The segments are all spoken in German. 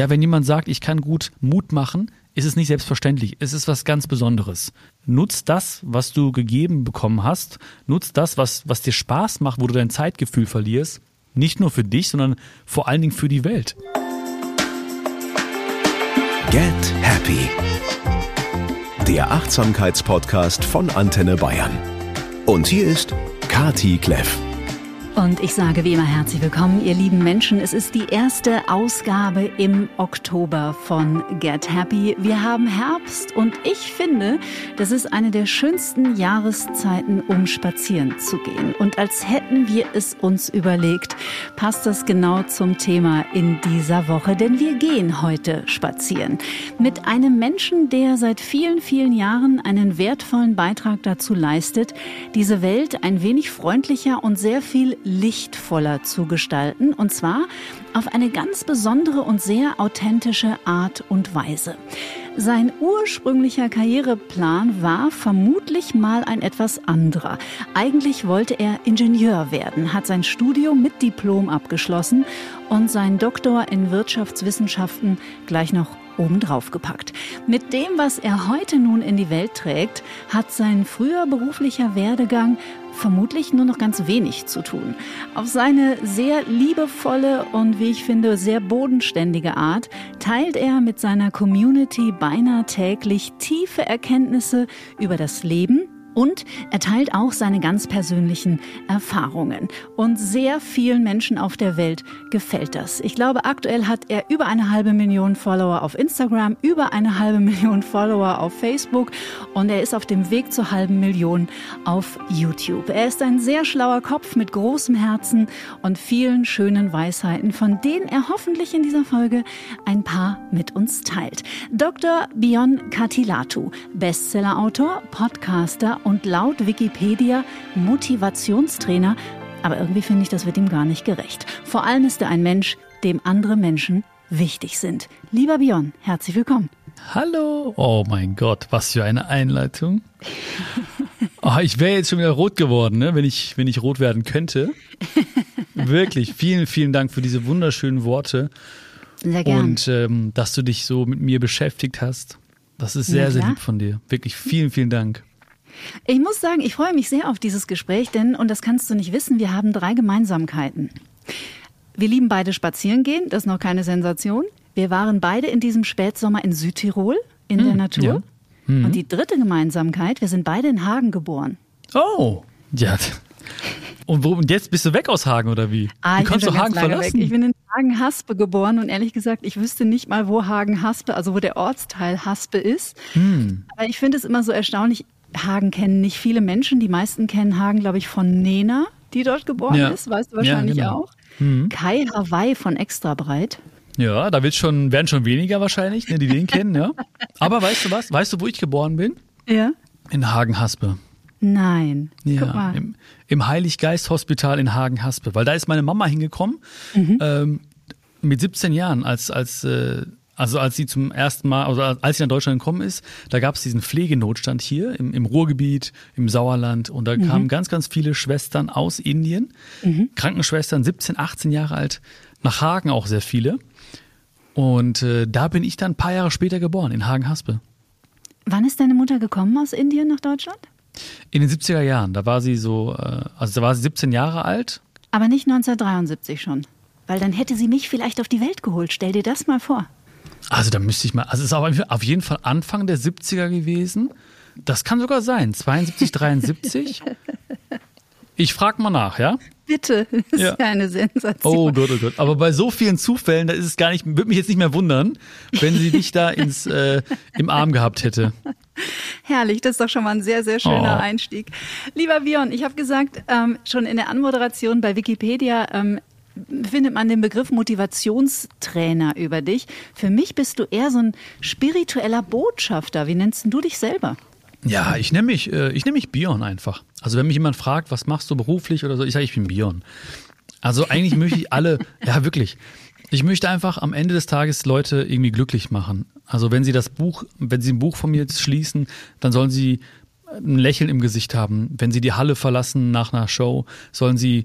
Ja, wenn jemand sagt, ich kann gut Mut machen, ist es nicht selbstverständlich. Es ist was ganz Besonderes. Nutz das, was du gegeben bekommen hast. Nutz das, was, was dir Spaß macht, wo du dein Zeitgefühl verlierst. Nicht nur für dich, sondern vor allen Dingen für die Welt. Get Happy. Der Achtsamkeitspodcast von Antenne Bayern. Und hier ist Kati Kleff. Und ich sage wie immer herzlich willkommen, ihr lieben Menschen. Es ist die erste Ausgabe im Oktober von Get Happy. Wir haben Herbst und ich finde, das ist eine der schönsten Jahreszeiten, um spazieren zu gehen. Und als hätten wir es uns überlegt, passt das genau zum Thema in dieser Woche, denn wir gehen heute spazieren mit einem Menschen, der seit vielen, vielen Jahren einen wertvollen Beitrag dazu leistet, diese Welt ein wenig freundlicher und sehr viel lichtvoller zu gestalten, und zwar auf eine ganz besondere und sehr authentische Art und Weise. Sein ursprünglicher Karriereplan war vermutlich mal ein etwas anderer. Eigentlich wollte er Ingenieur werden, hat sein Studium mit Diplom abgeschlossen und seinen Doktor in Wirtschaftswissenschaften gleich noch obendrauf gepackt. Mit dem, was er heute nun in die Welt trägt, hat sein früher beruflicher Werdegang vermutlich nur noch ganz wenig zu tun. Auf seine sehr liebevolle und wie ich finde sehr bodenständige Art teilt er mit seiner Community beinahe täglich tiefe Erkenntnisse über das Leben, und er teilt auch seine ganz persönlichen Erfahrungen. Und sehr vielen Menschen auf der Welt gefällt das. Ich glaube, aktuell hat er über eine halbe Million Follower auf Instagram, über eine halbe Million Follower auf Facebook und er ist auf dem Weg zur halben Million auf YouTube. Er ist ein sehr schlauer Kopf mit großem Herzen und vielen schönen Weisheiten, von denen er hoffentlich in dieser Folge ein paar mit uns teilt. Dr. Bion Katilatu, Bestsellerautor, Podcaster und laut Wikipedia Motivationstrainer. Aber irgendwie finde ich, das wird ihm gar nicht gerecht. Vor allem ist er ein Mensch, dem andere Menschen wichtig sind. Lieber Björn, herzlich willkommen. Hallo. Oh mein Gott, was für eine Einleitung. Oh, ich wäre jetzt schon wieder rot geworden, ne? wenn, ich, wenn ich rot werden könnte. Wirklich, vielen, vielen Dank für diese wunderschönen Worte. Sehr gerne. Und ähm, dass du dich so mit mir beschäftigt hast. Das ist sehr, sehr lieb von dir. Wirklich vielen, vielen Dank. Ich muss sagen, ich freue mich sehr auf dieses Gespräch, denn, und das kannst du nicht wissen, wir haben drei Gemeinsamkeiten. Wir lieben beide spazieren gehen, das ist noch keine Sensation. Wir waren beide in diesem Spätsommer in Südtirol, in hm, der Natur. Ja. Hm. Und die dritte Gemeinsamkeit, wir sind beide in Hagen geboren. Oh, ja. Und, wo, und jetzt bist du weg aus Hagen oder wie? Ah, du kannst du Hagen verlassen? Weg. Ich bin in Hagen-Haspe geboren und ehrlich gesagt, ich wüsste nicht mal, wo Hagen-Haspe, also wo der Ortsteil Haspe ist. Hm. Aber ich finde es immer so erstaunlich, Hagen kennen nicht viele Menschen. Die meisten kennen Hagen, glaube ich, von Nena, die dort geboren ja. ist. Weißt du wahrscheinlich ja, genau. auch. Mhm. Kai Hawaii von Extra Breit. Ja, da wird schon, werden schon weniger wahrscheinlich, ne, die den kennen, ja. Aber weißt du was? Weißt du, wo ich geboren bin? Ja. In Hagen-Haspe. Nein. Ja, im, im Heiliggeist-Hospital in Hagen-Haspe. Weil da ist meine Mama hingekommen mhm. ähm, mit 17 Jahren, als, als äh, also als sie zum ersten Mal, also als sie nach Deutschland gekommen ist, da gab es diesen Pflegenotstand hier im, im Ruhrgebiet, im Sauerland und da mhm. kamen ganz, ganz viele Schwestern aus Indien, mhm. Krankenschwestern, 17, 18 Jahre alt, nach Hagen auch sehr viele. Und äh, da bin ich dann ein paar Jahre später geboren, in Hagen-Haspe. Wann ist deine Mutter gekommen aus Indien nach Deutschland? In den 70er Jahren. Da war sie so, äh, also da war sie 17 Jahre alt. Aber nicht 1973 schon. Weil dann hätte sie mich vielleicht auf die Welt geholt. Stell dir das mal vor. Also da müsste ich mal, also es ist aber auf jeden Fall Anfang der 70er gewesen. Das kann sogar sein, 72, 73. Ich frage mal nach, ja? Bitte, das ist ja eine Sensation. Oh Gott, oh Gott. Aber bei so vielen Zufällen, da ist es gar nicht, würde mich jetzt nicht mehr wundern, wenn sie dich da ins, äh, im Arm gehabt hätte. Herrlich, das ist doch schon mal ein sehr, sehr schöner oh. Einstieg. Lieber Bion, ich habe gesagt, ähm, schon in der Anmoderation bei Wikipedia, ähm, findet man den Begriff Motivationstrainer über dich. Für mich bist du eher so ein spiritueller Botschafter. Wie nennst du dich selber? Ja, ich nenne mich, äh, ich nenne mich Bion einfach. Also wenn mich jemand fragt, was machst du beruflich oder so, ich sage, ich bin Bion. Also eigentlich möchte ich alle, ja wirklich, ich möchte einfach am Ende des Tages Leute irgendwie glücklich machen. Also wenn sie das Buch, wenn sie ein Buch von mir schließen, dann sollen sie ein Lächeln im Gesicht haben. Wenn sie die Halle verlassen nach einer Show, sollen sie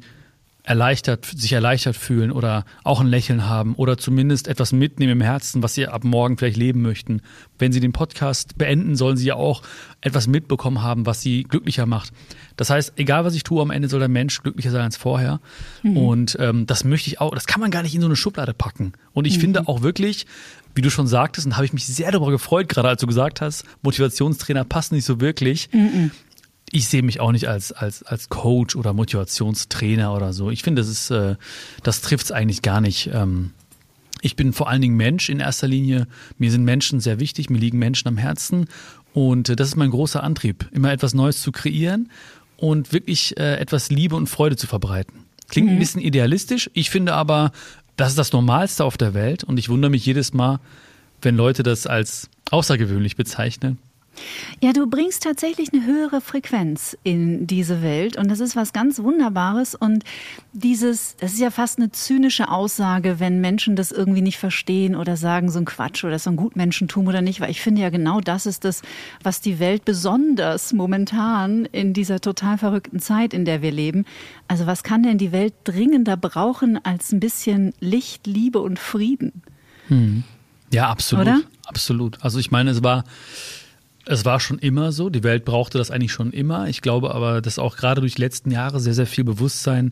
erleichtert, sich erleichtert fühlen oder auch ein Lächeln haben oder zumindest etwas mitnehmen im Herzen, was sie ab morgen vielleicht leben möchten. Wenn sie den Podcast beenden, sollen sie ja auch etwas mitbekommen haben, was sie glücklicher macht. Das heißt, egal was ich tue, am Ende soll der Mensch glücklicher sein als vorher. Mhm. Und ähm, das möchte ich auch, das kann man gar nicht in so eine Schublade packen. Und ich mhm. finde auch wirklich, wie du schon sagtest, und habe ich mich sehr darüber gefreut, gerade als du gesagt hast, Motivationstrainer passen nicht so wirklich. Mhm ich sehe mich auch nicht als, als, als Coach oder Motivationstrainer oder so. Ich finde, das ist, äh, das trifft es eigentlich gar nicht. Ähm, ich bin vor allen Dingen Mensch in erster Linie. Mir sind Menschen sehr wichtig, mir liegen Menschen am Herzen. Und äh, das ist mein großer Antrieb, immer etwas Neues zu kreieren und wirklich äh, etwas Liebe und Freude zu verbreiten. Klingt mhm. ein bisschen idealistisch. Ich finde aber, das ist das Normalste auf der Welt. Und ich wundere mich jedes Mal, wenn Leute das als außergewöhnlich bezeichnen. Ja, du bringst tatsächlich eine höhere Frequenz in diese Welt und das ist was ganz Wunderbares und dieses, das ist ja fast eine zynische Aussage, wenn Menschen das irgendwie nicht verstehen oder sagen so ein Quatsch oder so ein Gutmenschentum oder nicht, weil ich finde ja genau das ist das, was die Welt besonders momentan in dieser total verrückten Zeit, in der wir leben. Also was kann denn die Welt dringender brauchen als ein bisschen Licht, Liebe und Frieden? Hm. Ja, absolut. Oder? Absolut. Also ich meine, es war es war schon immer so. Die Welt brauchte das eigentlich schon immer. Ich glaube aber, dass auch gerade durch die letzten Jahre sehr, sehr viel Bewusstsein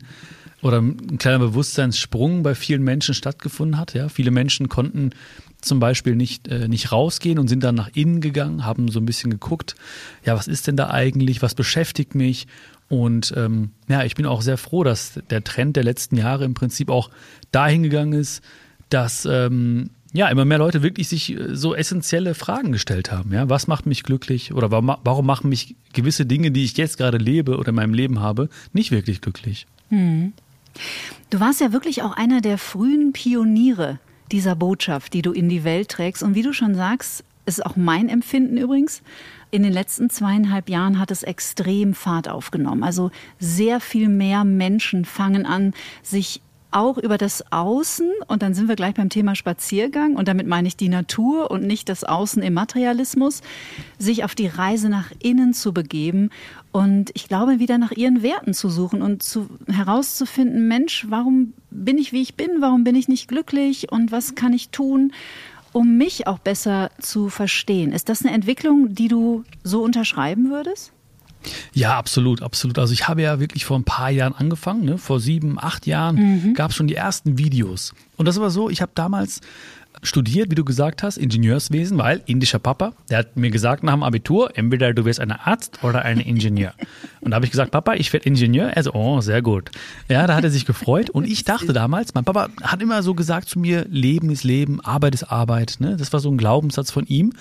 oder ein kleiner Bewusstseinssprung bei vielen Menschen stattgefunden hat. Ja, viele Menschen konnten zum Beispiel nicht, äh, nicht rausgehen und sind dann nach innen gegangen, haben so ein bisschen geguckt, ja, was ist denn da eigentlich, was beschäftigt mich? Und ähm, ja, ich bin auch sehr froh, dass der Trend der letzten Jahre im Prinzip auch dahin gegangen ist, dass ähm, ja, immer mehr Leute wirklich sich äh, so essentielle Fragen gestellt haben. Ja, was macht mich glücklich oder warum, machen mich gewisse Dinge, die ich jetzt gerade lebe oder in meinem Leben habe, nicht wirklich glücklich? Hm. Du warst ja wirklich auch einer der frühen Pioniere dieser Botschaft, die du in die Welt trägst. Und wie du schon sagst, ist auch mein Empfinden übrigens. In den letzten zweieinhalb Jahren hat es extrem Fahrt aufgenommen. Also sehr viel mehr Menschen fangen an, sich auch über das Außen und dann sind wir gleich beim Thema Spaziergang und damit meine ich die Natur und nicht das Außen im Materialismus, sich auf die Reise nach innen zu begeben und ich glaube wieder nach ihren Werten zu suchen und zu, herauszufinden, Mensch, warum bin ich wie ich bin, warum bin ich nicht glücklich und was kann ich tun, um mich auch besser zu verstehen. Ist das eine Entwicklung, die du so unterschreiben würdest? Ja, absolut, absolut. Also ich habe ja wirklich vor ein paar Jahren angefangen, ne? vor sieben, acht Jahren mhm. gab es schon die ersten Videos. Und das war so, ich habe damals studiert, wie du gesagt hast, Ingenieurswesen, weil indischer Papa, der hat mir gesagt nach dem Abitur, entweder du wirst ein Arzt oder ein Ingenieur. Und da habe ich gesagt, Papa, ich werde Ingenieur. Er so, oh, sehr gut. Ja, da hat er sich gefreut. Und ich dachte damals, mein Papa hat immer so gesagt zu mir, Leben ist Leben, Arbeit ist Arbeit. Ne? Das war so ein Glaubenssatz von ihm.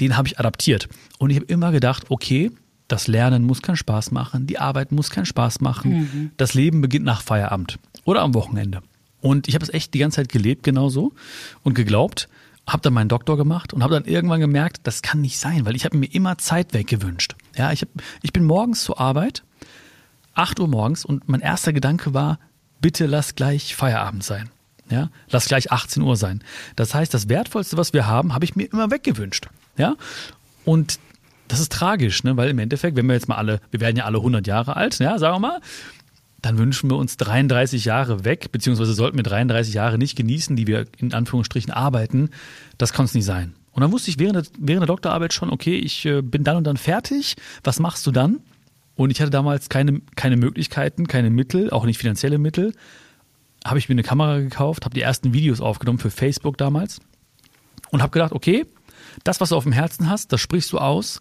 Den habe ich adaptiert. Und ich habe immer gedacht, okay, das Lernen muss keinen Spaß machen, die Arbeit muss keinen Spaß machen. Mhm. Das Leben beginnt nach Feierabend oder am Wochenende. Und ich habe es echt die ganze Zeit gelebt genauso und geglaubt, habe dann meinen Doktor gemacht und habe dann irgendwann gemerkt, das kann nicht sein, weil ich habe mir immer Zeit weggewünscht. Ja, ich, hab, ich bin morgens zur Arbeit, 8 Uhr morgens und mein erster Gedanke war, bitte lass gleich Feierabend sein. Ja, lass gleich 18 Uhr sein. Das heißt, das Wertvollste, was wir haben, habe ich mir immer weggewünscht. Ja, und das ist tragisch, ne? weil im Endeffekt, wenn wir jetzt mal alle, wir werden ja alle 100 Jahre alt, ja, sagen wir mal, dann wünschen wir uns 33 Jahre weg, beziehungsweise sollten wir 33 Jahre nicht genießen, die wir in Anführungsstrichen arbeiten. Das kann es nicht sein. Und dann wusste ich während der, während der Doktorarbeit schon, okay, ich äh, bin dann und dann fertig. Was machst du dann? Und ich hatte damals keine, keine Möglichkeiten, keine Mittel, auch nicht finanzielle Mittel. Habe ich mir eine Kamera gekauft, habe die ersten Videos aufgenommen für Facebook damals und habe gedacht, okay, das, was du auf dem Herzen hast, das sprichst du aus,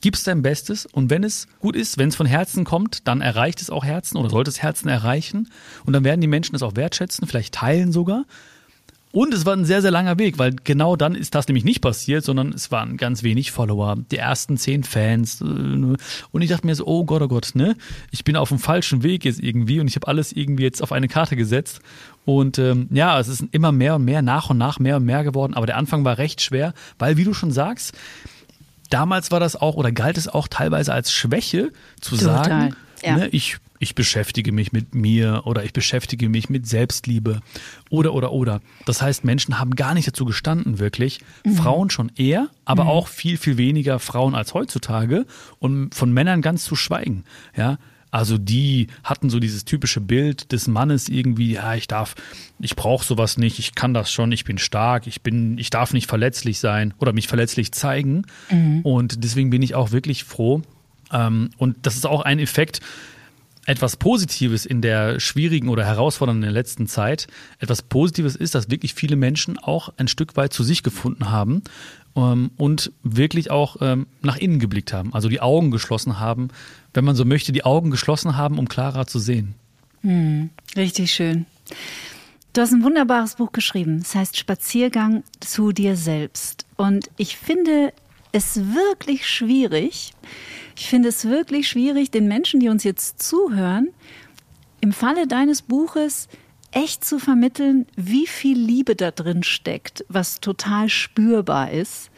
gibst dein Bestes. Und wenn es gut ist, wenn es von Herzen kommt, dann erreicht es auch Herzen oder sollte es Herzen erreichen. Und dann werden die Menschen es auch wertschätzen, vielleicht teilen sogar und es war ein sehr, sehr langer Weg, weil genau dann ist das nämlich nicht passiert, sondern es waren ganz wenig Follower, die ersten zehn Fans. Äh, und ich dachte mir so, oh Gott, oh Gott, ne? Ich bin auf dem falschen Weg jetzt irgendwie und ich habe alles irgendwie jetzt auf eine Karte gesetzt. Und ähm, ja, es ist immer mehr und mehr, nach und nach mehr und mehr geworden. Aber der Anfang war recht schwer, weil, wie du schon sagst, damals war das auch oder galt es auch teilweise als Schwäche zu Total. sagen, ja. ne, ich ich beschäftige mich mit mir oder ich beschäftige mich mit Selbstliebe oder oder oder. Das heißt, Menschen haben gar nicht dazu gestanden, wirklich. Mhm. Frauen schon eher, aber mhm. auch viel, viel weniger Frauen als heutzutage und von Männern ganz zu schweigen. Ja, Also die hatten so dieses typische Bild des Mannes irgendwie, ja, ich darf, ich brauche sowas nicht, ich kann das schon, ich bin stark, ich bin, ich darf nicht verletzlich sein oder mich verletzlich zeigen. Mhm. Und deswegen bin ich auch wirklich froh. Ähm, und das ist auch ein Effekt, etwas Positives in der schwierigen oder herausfordernden letzten Zeit, etwas Positives ist, dass wirklich viele Menschen auch ein Stück weit zu sich gefunden haben ähm, und wirklich auch ähm, nach innen geblickt haben, also die Augen geschlossen haben, wenn man so möchte, die Augen geschlossen haben, um klarer zu sehen. Hm, richtig schön. Du hast ein wunderbares Buch geschrieben. Es heißt Spaziergang zu dir selbst. Und ich finde es wirklich schwierig, ich finde es wirklich schwierig, den Menschen, die uns jetzt zuhören, im Falle deines Buches echt zu vermitteln, wie viel Liebe da drin steckt, was total spürbar ist.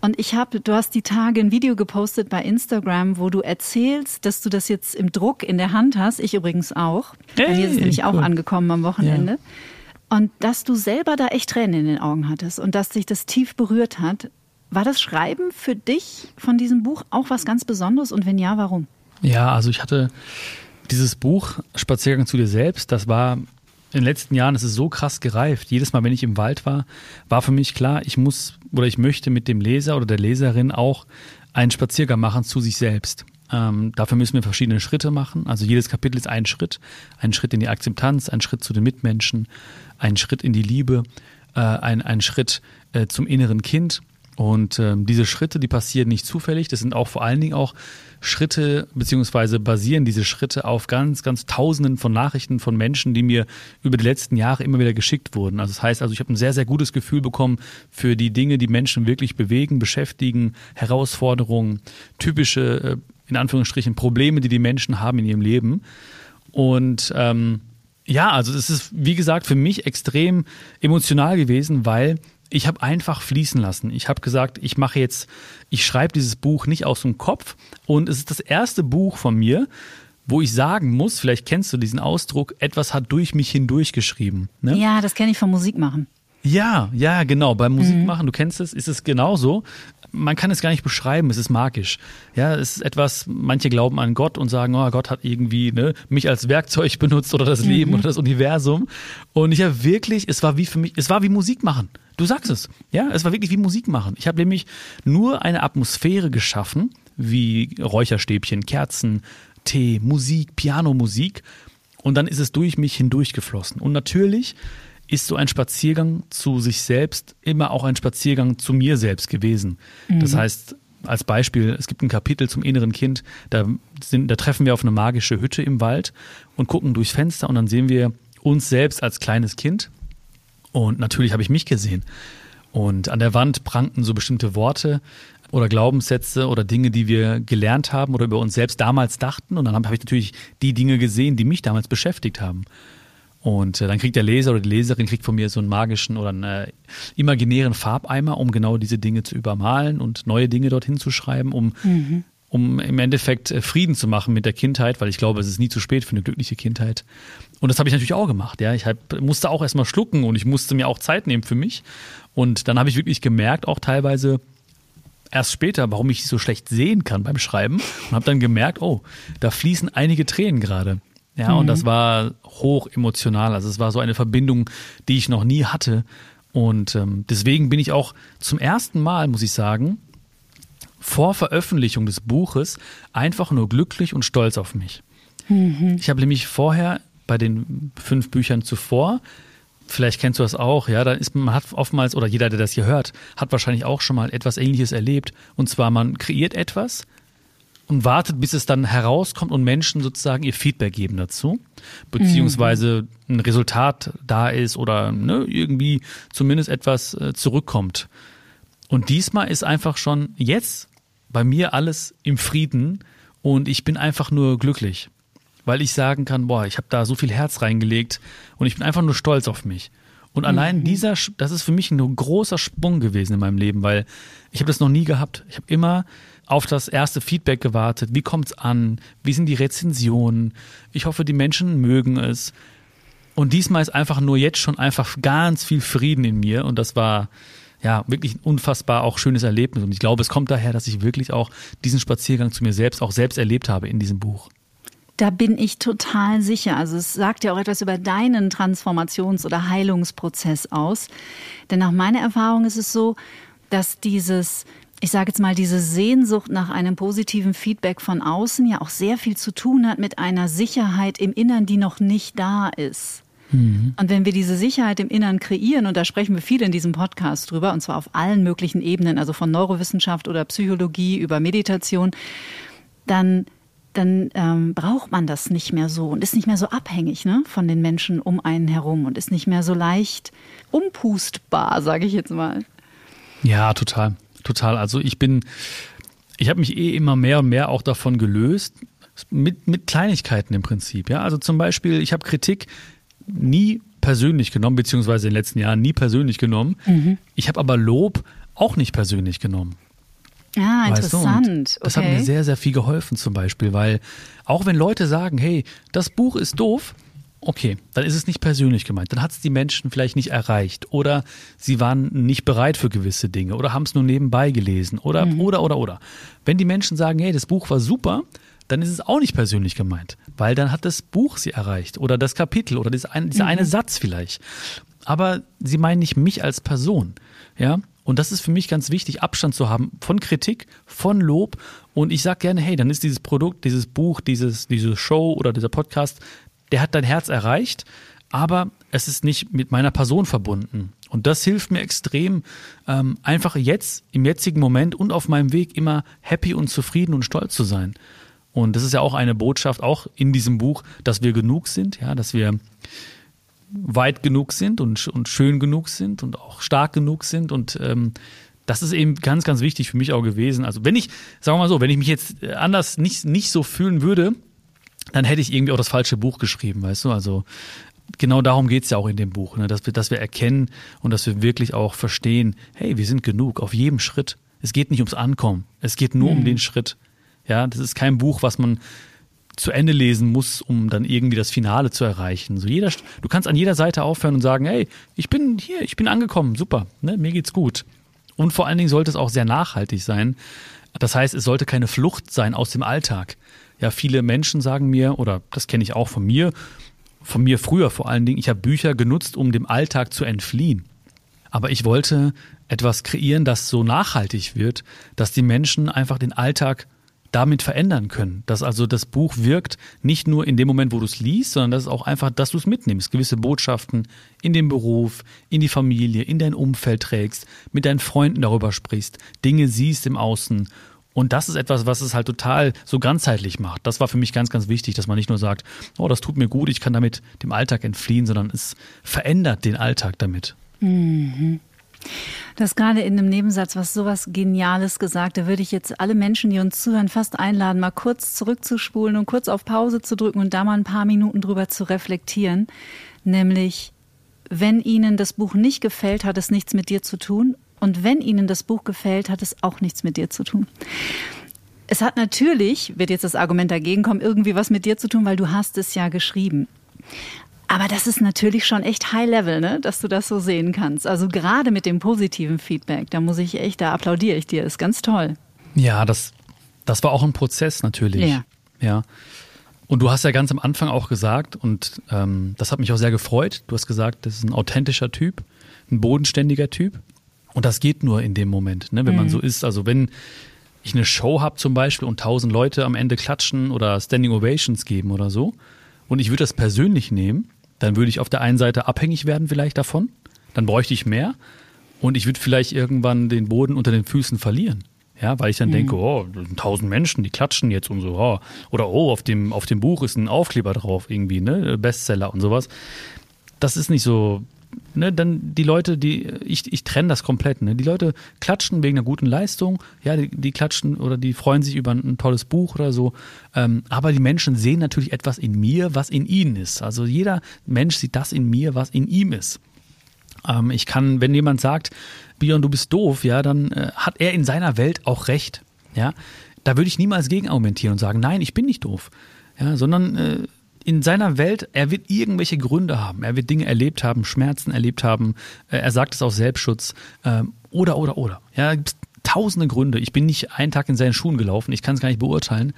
Und ich habe, du hast die Tage ein Video gepostet bei Instagram, wo du erzählst, dass du das jetzt im Druck in der Hand hast. Ich übrigens auch. Hey, mir ist es nämlich cool. auch angekommen am Wochenende. Ja. Und dass du selber da echt Tränen in den Augen hattest und dass dich das tief berührt hat. War das Schreiben für dich von diesem Buch auch was ganz Besonderes und wenn ja, warum? Ja, also ich hatte dieses Buch Spaziergang zu dir selbst, das war in den letzten Jahren, das ist so krass gereift. Jedes Mal, wenn ich im Wald war, war für mich klar, ich muss oder ich möchte mit dem Leser oder der Leserin auch einen Spaziergang machen zu sich selbst. Ähm, dafür müssen wir verschiedene Schritte machen. Also jedes Kapitel ist ein Schritt. Ein Schritt in die Akzeptanz, ein Schritt zu den Mitmenschen, ein Schritt in die Liebe, äh, ein, ein Schritt äh, zum inneren Kind. Und ähm, diese Schritte, die passieren nicht zufällig. Das sind auch vor allen Dingen auch Schritte, beziehungsweise basieren diese Schritte auf ganz, ganz Tausenden von Nachrichten von Menschen, die mir über die letzten Jahre immer wieder geschickt wurden. Also das heißt, also ich habe ein sehr, sehr gutes Gefühl bekommen für die Dinge, die Menschen wirklich bewegen, beschäftigen, Herausforderungen, typische, äh, in Anführungsstrichen, Probleme, die die Menschen haben in ihrem Leben. Und ähm, ja, also es ist, wie gesagt, für mich extrem emotional gewesen, weil ich habe einfach fließen lassen. Ich habe gesagt, ich mache jetzt, ich schreibe dieses Buch nicht aus dem Kopf und es ist das erste Buch von mir, wo ich sagen muss, vielleicht kennst du diesen Ausdruck, etwas hat durch mich hindurch geschrieben. Ne? Ja, das kenne ich vom Musikmachen. Ja, ja, genau. Beim Musikmachen, mhm. du kennst es, ist es genauso. Man kann es gar nicht beschreiben, es ist magisch. Ja, es ist etwas, manche glauben an Gott und sagen, oh, Gott hat irgendwie ne, mich als Werkzeug benutzt oder das Leben mhm. oder das Universum. Und ich habe wirklich, es war wie für mich, es war wie Musik machen. Du sagst es. Ja, es war wirklich wie Musik machen. Ich habe nämlich nur eine Atmosphäre geschaffen, wie Räucherstäbchen, Kerzen, Tee, Musik, Pianomusik. Und dann ist es durch mich hindurchgeflossen. Und natürlich ist so ein Spaziergang zu sich selbst immer auch ein Spaziergang zu mir selbst gewesen. Mhm. Das heißt, als Beispiel, es gibt ein Kapitel zum inneren Kind, da, sind, da treffen wir auf eine magische Hütte im Wald und gucken durchs Fenster und dann sehen wir uns selbst als kleines Kind und natürlich habe ich mich gesehen. Und an der Wand prangten so bestimmte Worte oder Glaubenssätze oder Dinge, die wir gelernt haben oder über uns selbst damals dachten. Und dann habe ich natürlich die Dinge gesehen, die mich damals beschäftigt haben. Und äh, dann kriegt der Leser oder die Leserin kriegt von mir so einen magischen oder einen äh, imaginären Farbeimer, um genau diese Dinge zu übermalen und neue Dinge dorthin zu schreiben, um, mhm. Um im Endeffekt äh, Frieden zu machen mit der Kindheit, weil ich glaube, es ist nie zu spät für eine glückliche Kindheit. Und das habe ich natürlich auch gemacht. Ja, ich hab, musste auch erstmal schlucken und ich musste mir auch Zeit nehmen für mich. Und dann habe ich wirklich gemerkt, auch teilweise erst später, warum ich so schlecht sehen kann beim Schreiben und habe dann gemerkt, oh, da fließen einige Tränen gerade. Ja, mhm. und das war hoch emotional. Also es war so eine Verbindung, die ich noch nie hatte. Und ähm, deswegen bin ich auch zum ersten Mal, muss ich sagen, vor Veröffentlichung des Buches einfach nur glücklich und stolz auf mich. Mhm. Ich habe nämlich vorher bei den fünf Büchern zuvor. Vielleicht kennst du das auch, ja, da ist man hat oftmals oder jeder, der das hier hört, hat wahrscheinlich auch schon mal etwas ähnliches erlebt und zwar man kreiert etwas und wartet, bis es dann herauskommt und Menschen sozusagen ihr Feedback geben dazu, beziehungsweise mhm. ein Resultat da ist oder ne, irgendwie zumindest etwas äh, zurückkommt. Und diesmal ist einfach schon jetzt bei mir alles im Frieden und ich bin einfach nur glücklich weil ich sagen kann, boah, ich habe da so viel Herz reingelegt und ich bin einfach nur stolz auf mich. Und allein mhm. dieser, das ist für mich ein großer Sprung gewesen in meinem Leben, weil ich habe das noch nie gehabt. Ich habe immer auf das erste Feedback gewartet. Wie kommt's an? Wie sind die Rezensionen? Ich hoffe, die Menschen mögen es. Und diesmal ist einfach nur jetzt schon einfach ganz viel Frieden in mir und das war ja wirklich ein unfassbar auch schönes Erlebnis und ich glaube, es kommt daher, dass ich wirklich auch diesen Spaziergang zu mir selbst auch selbst erlebt habe in diesem Buch. Da bin ich total sicher. Also es sagt ja auch etwas über deinen Transformations- oder Heilungsprozess aus. Denn nach meiner Erfahrung ist es so, dass dieses, ich sage jetzt mal, diese Sehnsucht nach einem positiven Feedback von außen ja auch sehr viel zu tun hat mit einer Sicherheit im Innern, die noch nicht da ist. Mhm. Und wenn wir diese Sicherheit im Innern kreieren, und da sprechen wir viel in diesem Podcast drüber, und zwar auf allen möglichen Ebenen, also von Neurowissenschaft oder Psychologie über Meditation, dann dann ähm, braucht man das nicht mehr so und ist nicht mehr so abhängig ne, von den Menschen um einen herum und ist nicht mehr so leicht umpustbar, sage ich jetzt mal. Ja, total, total. Also ich bin, ich habe mich eh immer mehr und mehr auch davon gelöst, mit, mit Kleinigkeiten im Prinzip. Ja, also zum Beispiel, ich habe Kritik nie persönlich genommen, beziehungsweise in den letzten Jahren nie persönlich genommen. Mhm. Ich habe aber Lob auch nicht persönlich genommen. Ah, interessant. das okay. hat mir sehr, sehr viel geholfen zum Beispiel, weil auch wenn Leute sagen, hey, das Buch ist doof, okay, dann ist es nicht persönlich gemeint. Dann hat es die Menschen vielleicht nicht erreicht oder sie waren nicht bereit für gewisse Dinge oder haben es nur nebenbei gelesen oder, mhm. oder, oder, oder. Wenn die Menschen sagen, hey, das Buch war super, dann ist es auch nicht persönlich gemeint, weil dann hat das Buch sie erreicht oder das Kapitel oder dieser eine, dieser mhm. eine Satz vielleicht. Aber sie meinen nicht mich als Person, ja. Und das ist für mich ganz wichtig, Abstand zu haben von Kritik, von Lob. Und ich sage gerne, hey, dann ist dieses Produkt, dieses Buch, dieses, diese Show oder dieser Podcast, der hat dein Herz erreicht, aber es ist nicht mit meiner Person verbunden. Und das hilft mir extrem, ähm, einfach jetzt, im jetzigen Moment und auf meinem Weg immer happy und zufrieden und stolz zu sein. Und das ist ja auch eine Botschaft, auch in diesem Buch, dass wir genug sind, ja, dass wir weit genug sind und, und schön genug sind und auch stark genug sind und ähm, das ist eben ganz, ganz wichtig für mich auch gewesen. Also wenn ich, sagen wir mal so, wenn ich mich jetzt anders nicht, nicht so fühlen würde, dann hätte ich irgendwie auch das falsche Buch geschrieben, weißt du? Also genau darum geht's ja auch in dem Buch, ne? dass, wir, dass wir erkennen und dass wir wirklich auch verstehen, hey, wir sind genug auf jedem Schritt. Es geht nicht ums Ankommen, es geht nur mhm. um den Schritt. Ja, das ist kein Buch, was man zu Ende lesen muss, um dann irgendwie das Finale zu erreichen. So jeder, du kannst an jeder Seite aufhören und sagen, hey, ich bin hier, ich bin angekommen, super, ne, mir geht's gut. Und vor allen Dingen sollte es auch sehr nachhaltig sein. Das heißt, es sollte keine Flucht sein aus dem Alltag. Ja, viele Menschen sagen mir, oder das kenne ich auch von mir, von mir früher vor allen Dingen, ich habe Bücher genutzt, um dem Alltag zu entfliehen. Aber ich wollte etwas kreieren, das so nachhaltig wird, dass die Menschen einfach den Alltag damit verändern können. Dass also das Buch wirkt nicht nur in dem Moment, wo du es liest, sondern dass es auch einfach, dass du es mitnimmst, gewisse Botschaften in den Beruf, in die Familie, in dein Umfeld trägst, mit deinen Freunden darüber sprichst, Dinge siehst im Außen. Und das ist etwas, was es halt total so ganzheitlich macht. Das war für mich ganz, ganz wichtig, dass man nicht nur sagt, oh, das tut mir gut, ich kann damit dem Alltag entfliehen, sondern es verändert den Alltag damit. Mhm. Du hast gerade in einem Nebensatz was sowas Geniales gesagt. Da würde ich jetzt alle Menschen, die uns zuhören, fast einladen, mal kurz zurückzuspulen und kurz auf Pause zu drücken und da mal ein paar Minuten drüber zu reflektieren. Nämlich, wenn Ihnen das Buch nicht gefällt, hat es nichts mit dir zu tun. Und wenn Ihnen das Buch gefällt, hat es auch nichts mit dir zu tun. Es hat natürlich, wird jetzt das Argument dagegen kommen, irgendwie was mit dir zu tun, weil du hast es ja geschrieben. Aber das ist natürlich schon echt High Level, ne? dass du das so sehen kannst. Also gerade mit dem positiven Feedback, da muss ich echt, da applaudiere ich dir, ist ganz toll. Ja, das, das war auch ein Prozess natürlich. Ja. ja. Und du hast ja ganz am Anfang auch gesagt, und ähm, das hat mich auch sehr gefreut, du hast gesagt, das ist ein authentischer Typ, ein bodenständiger Typ. Und das geht nur in dem Moment, ne, wenn mhm. man so ist. Also wenn ich eine Show habe zum Beispiel und tausend Leute am Ende klatschen oder Standing Ovations geben oder so, und ich würde das persönlich nehmen, dann würde ich auf der einen Seite abhängig werden vielleicht davon, dann bräuchte ich mehr und ich würde vielleicht irgendwann den Boden unter den Füßen verlieren. Ja, weil ich dann mhm. denke, oh, tausend Menschen, die klatschen jetzt und so, oh. oder oh, auf dem, auf dem Buch ist ein Aufkleber drauf, irgendwie, ne, Bestseller und sowas. Das ist nicht so, ne, dann die Leute, die, ich, ich trenne das komplett, ne? Die Leute klatschen wegen einer guten Leistung, ja, die, die klatschen oder die freuen sich über ein, ein tolles Buch oder so. Ähm, aber die Menschen sehen natürlich etwas in mir, was in ihnen ist. Also jeder Mensch sieht das in mir, was in ihm ist. Ähm, ich kann, wenn jemand sagt, Björn, du bist doof, ja, dann äh, hat er in seiner Welt auch recht. Ja, da würde ich niemals gegen argumentieren und sagen, nein, ich bin nicht doof. Ja, sondern äh, in seiner Welt, er wird irgendwelche Gründe haben. Er wird Dinge erlebt haben, Schmerzen erlebt haben. Äh, er sagt es aus Selbstschutz. Ähm, oder, oder, oder. Ja, tausende Gründe. Ich bin nicht einen Tag in seinen Schuhen gelaufen, ich kann es gar nicht beurteilen.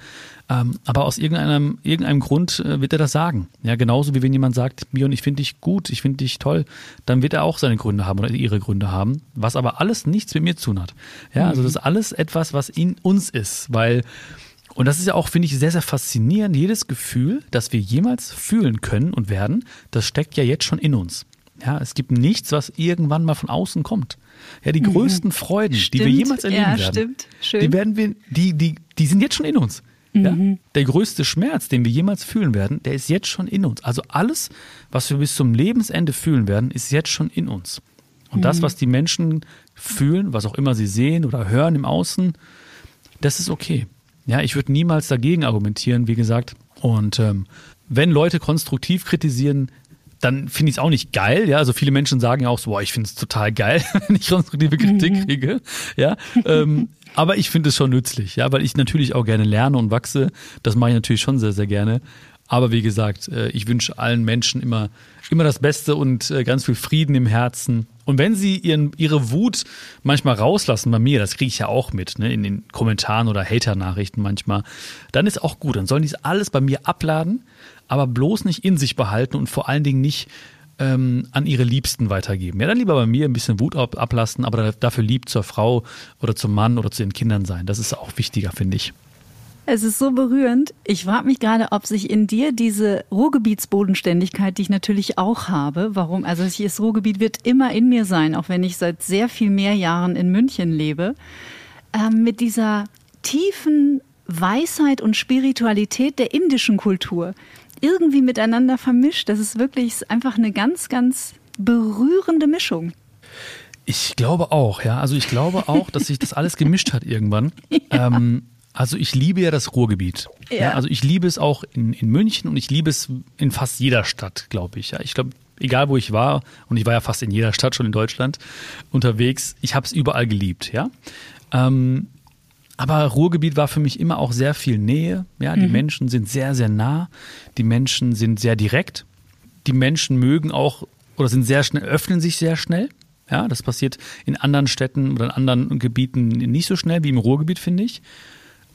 Ähm, aber aus irgendeinem, irgendeinem Grund äh, wird er das sagen. Ja, genauso wie wenn jemand sagt, Mion, ich finde dich gut, ich finde dich toll, dann wird er auch seine Gründe haben oder ihre Gründe haben, was aber alles nichts mit mir zu tun hat. Ja, also das ist alles etwas, was in uns ist, weil und das ist ja auch, finde ich, sehr, sehr faszinierend. Jedes Gefühl, das wir jemals fühlen können und werden, das steckt ja jetzt schon in uns. Ja, es gibt nichts, was irgendwann mal von außen kommt. Ja, die mhm. größten Freuden, stimmt. die wir jemals erleben ja, werden, stimmt. Schön. die werden wir, die, die, die sind jetzt schon in uns. Ja? Mhm. Der größte Schmerz, den wir jemals fühlen werden, der ist jetzt schon in uns. Also alles, was wir bis zum Lebensende fühlen werden, ist jetzt schon in uns. Und mhm. das, was die Menschen fühlen, was auch immer sie sehen oder hören im Außen, das ist okay. Ja, ich würde niemals dagegen argumentieren, wie gesagt. Und ähm, wenn Leute konstruktiv kritisieren, dann finde ich es auch nicht geil. Ja, also viele Menschen sagen ja auch so, boah, ich finde es total geil, wenn ich konstruktive Kritik mhm. kriege. Ja, ähm, aber ich finde es schon nützlich, ja, weil ich natürlich auch gerne lerne und wachse. Das mache ich natürlich schon sehr, sehr gerne. Aber wie gesagt, äh, ich wünsche allen Menschen immer, immer das Beste und äh, ganz viel Frieden im Herzen. Und wenn sie ihren, ihre Wut manchmal rauslassen bei mir, das kriege ich ja auch mit, ne, in den Kommentaren oder Hater-Nachrichten manchmal, dann ist auch gut. Dann sollen die es alles bei mir abladen aber bloß nicht in sich behalten und vor allen Dingen nicht ähm, an ihre Liebsten weitergeben. Ja, dann lieber bei mir ein bisschen Wut ab, ablassen, aber dafür lieb zur Frau oder zum Mann oder zu den Kindern sein. Das ist auch wichtiger, finde ich. Es ist so berührend. Ich frage mich gerade, ob sich in dir diese Ruhrgebietsbodenständigkeit, die ich natürlich auch habe, warum, also das Ruhrgebiet wird immer in mir sein, auch wenn ich seit sehr viel mehr Jahren in München lebe, ähm, mit dieser tiefen Weisheit und Spiritualität der indischen Kultur irgendwie miteinander vermischt. Das ist wirklich einfach eine ganz, ganz berührende Mischung. Ich glaube auch, ja. Also ich glaube auch, dass sich das alles gemischt hat irgendwann. Ja. Ähm, also ich liebe ja das Ruhrgebiet. Ja. ja. also ich liebe es auch in, in München und ich liebe es in fast jeder Stadt, glaube ich. Ja, ich glaube, egal wo ich war, und ich war ja fast in jeder Stadt schon in Deutschland unterwegs, ich habe es überall geliebt, ja. Ähm, aber Ruhrgebiet war für mich immer auch sehr viel Nähe. Ja, die mhm. Menschen sind sehr, sehr nah. Die Menschen sind sehr direkt. Die Menschen mögen auch oder sind sehr schnell, öffnen sich sehr schnell. Ja, das passiert in anderen Städten oder in anderen Gebieten nicht so schnell wie im Ruhrgebiet, finde ich.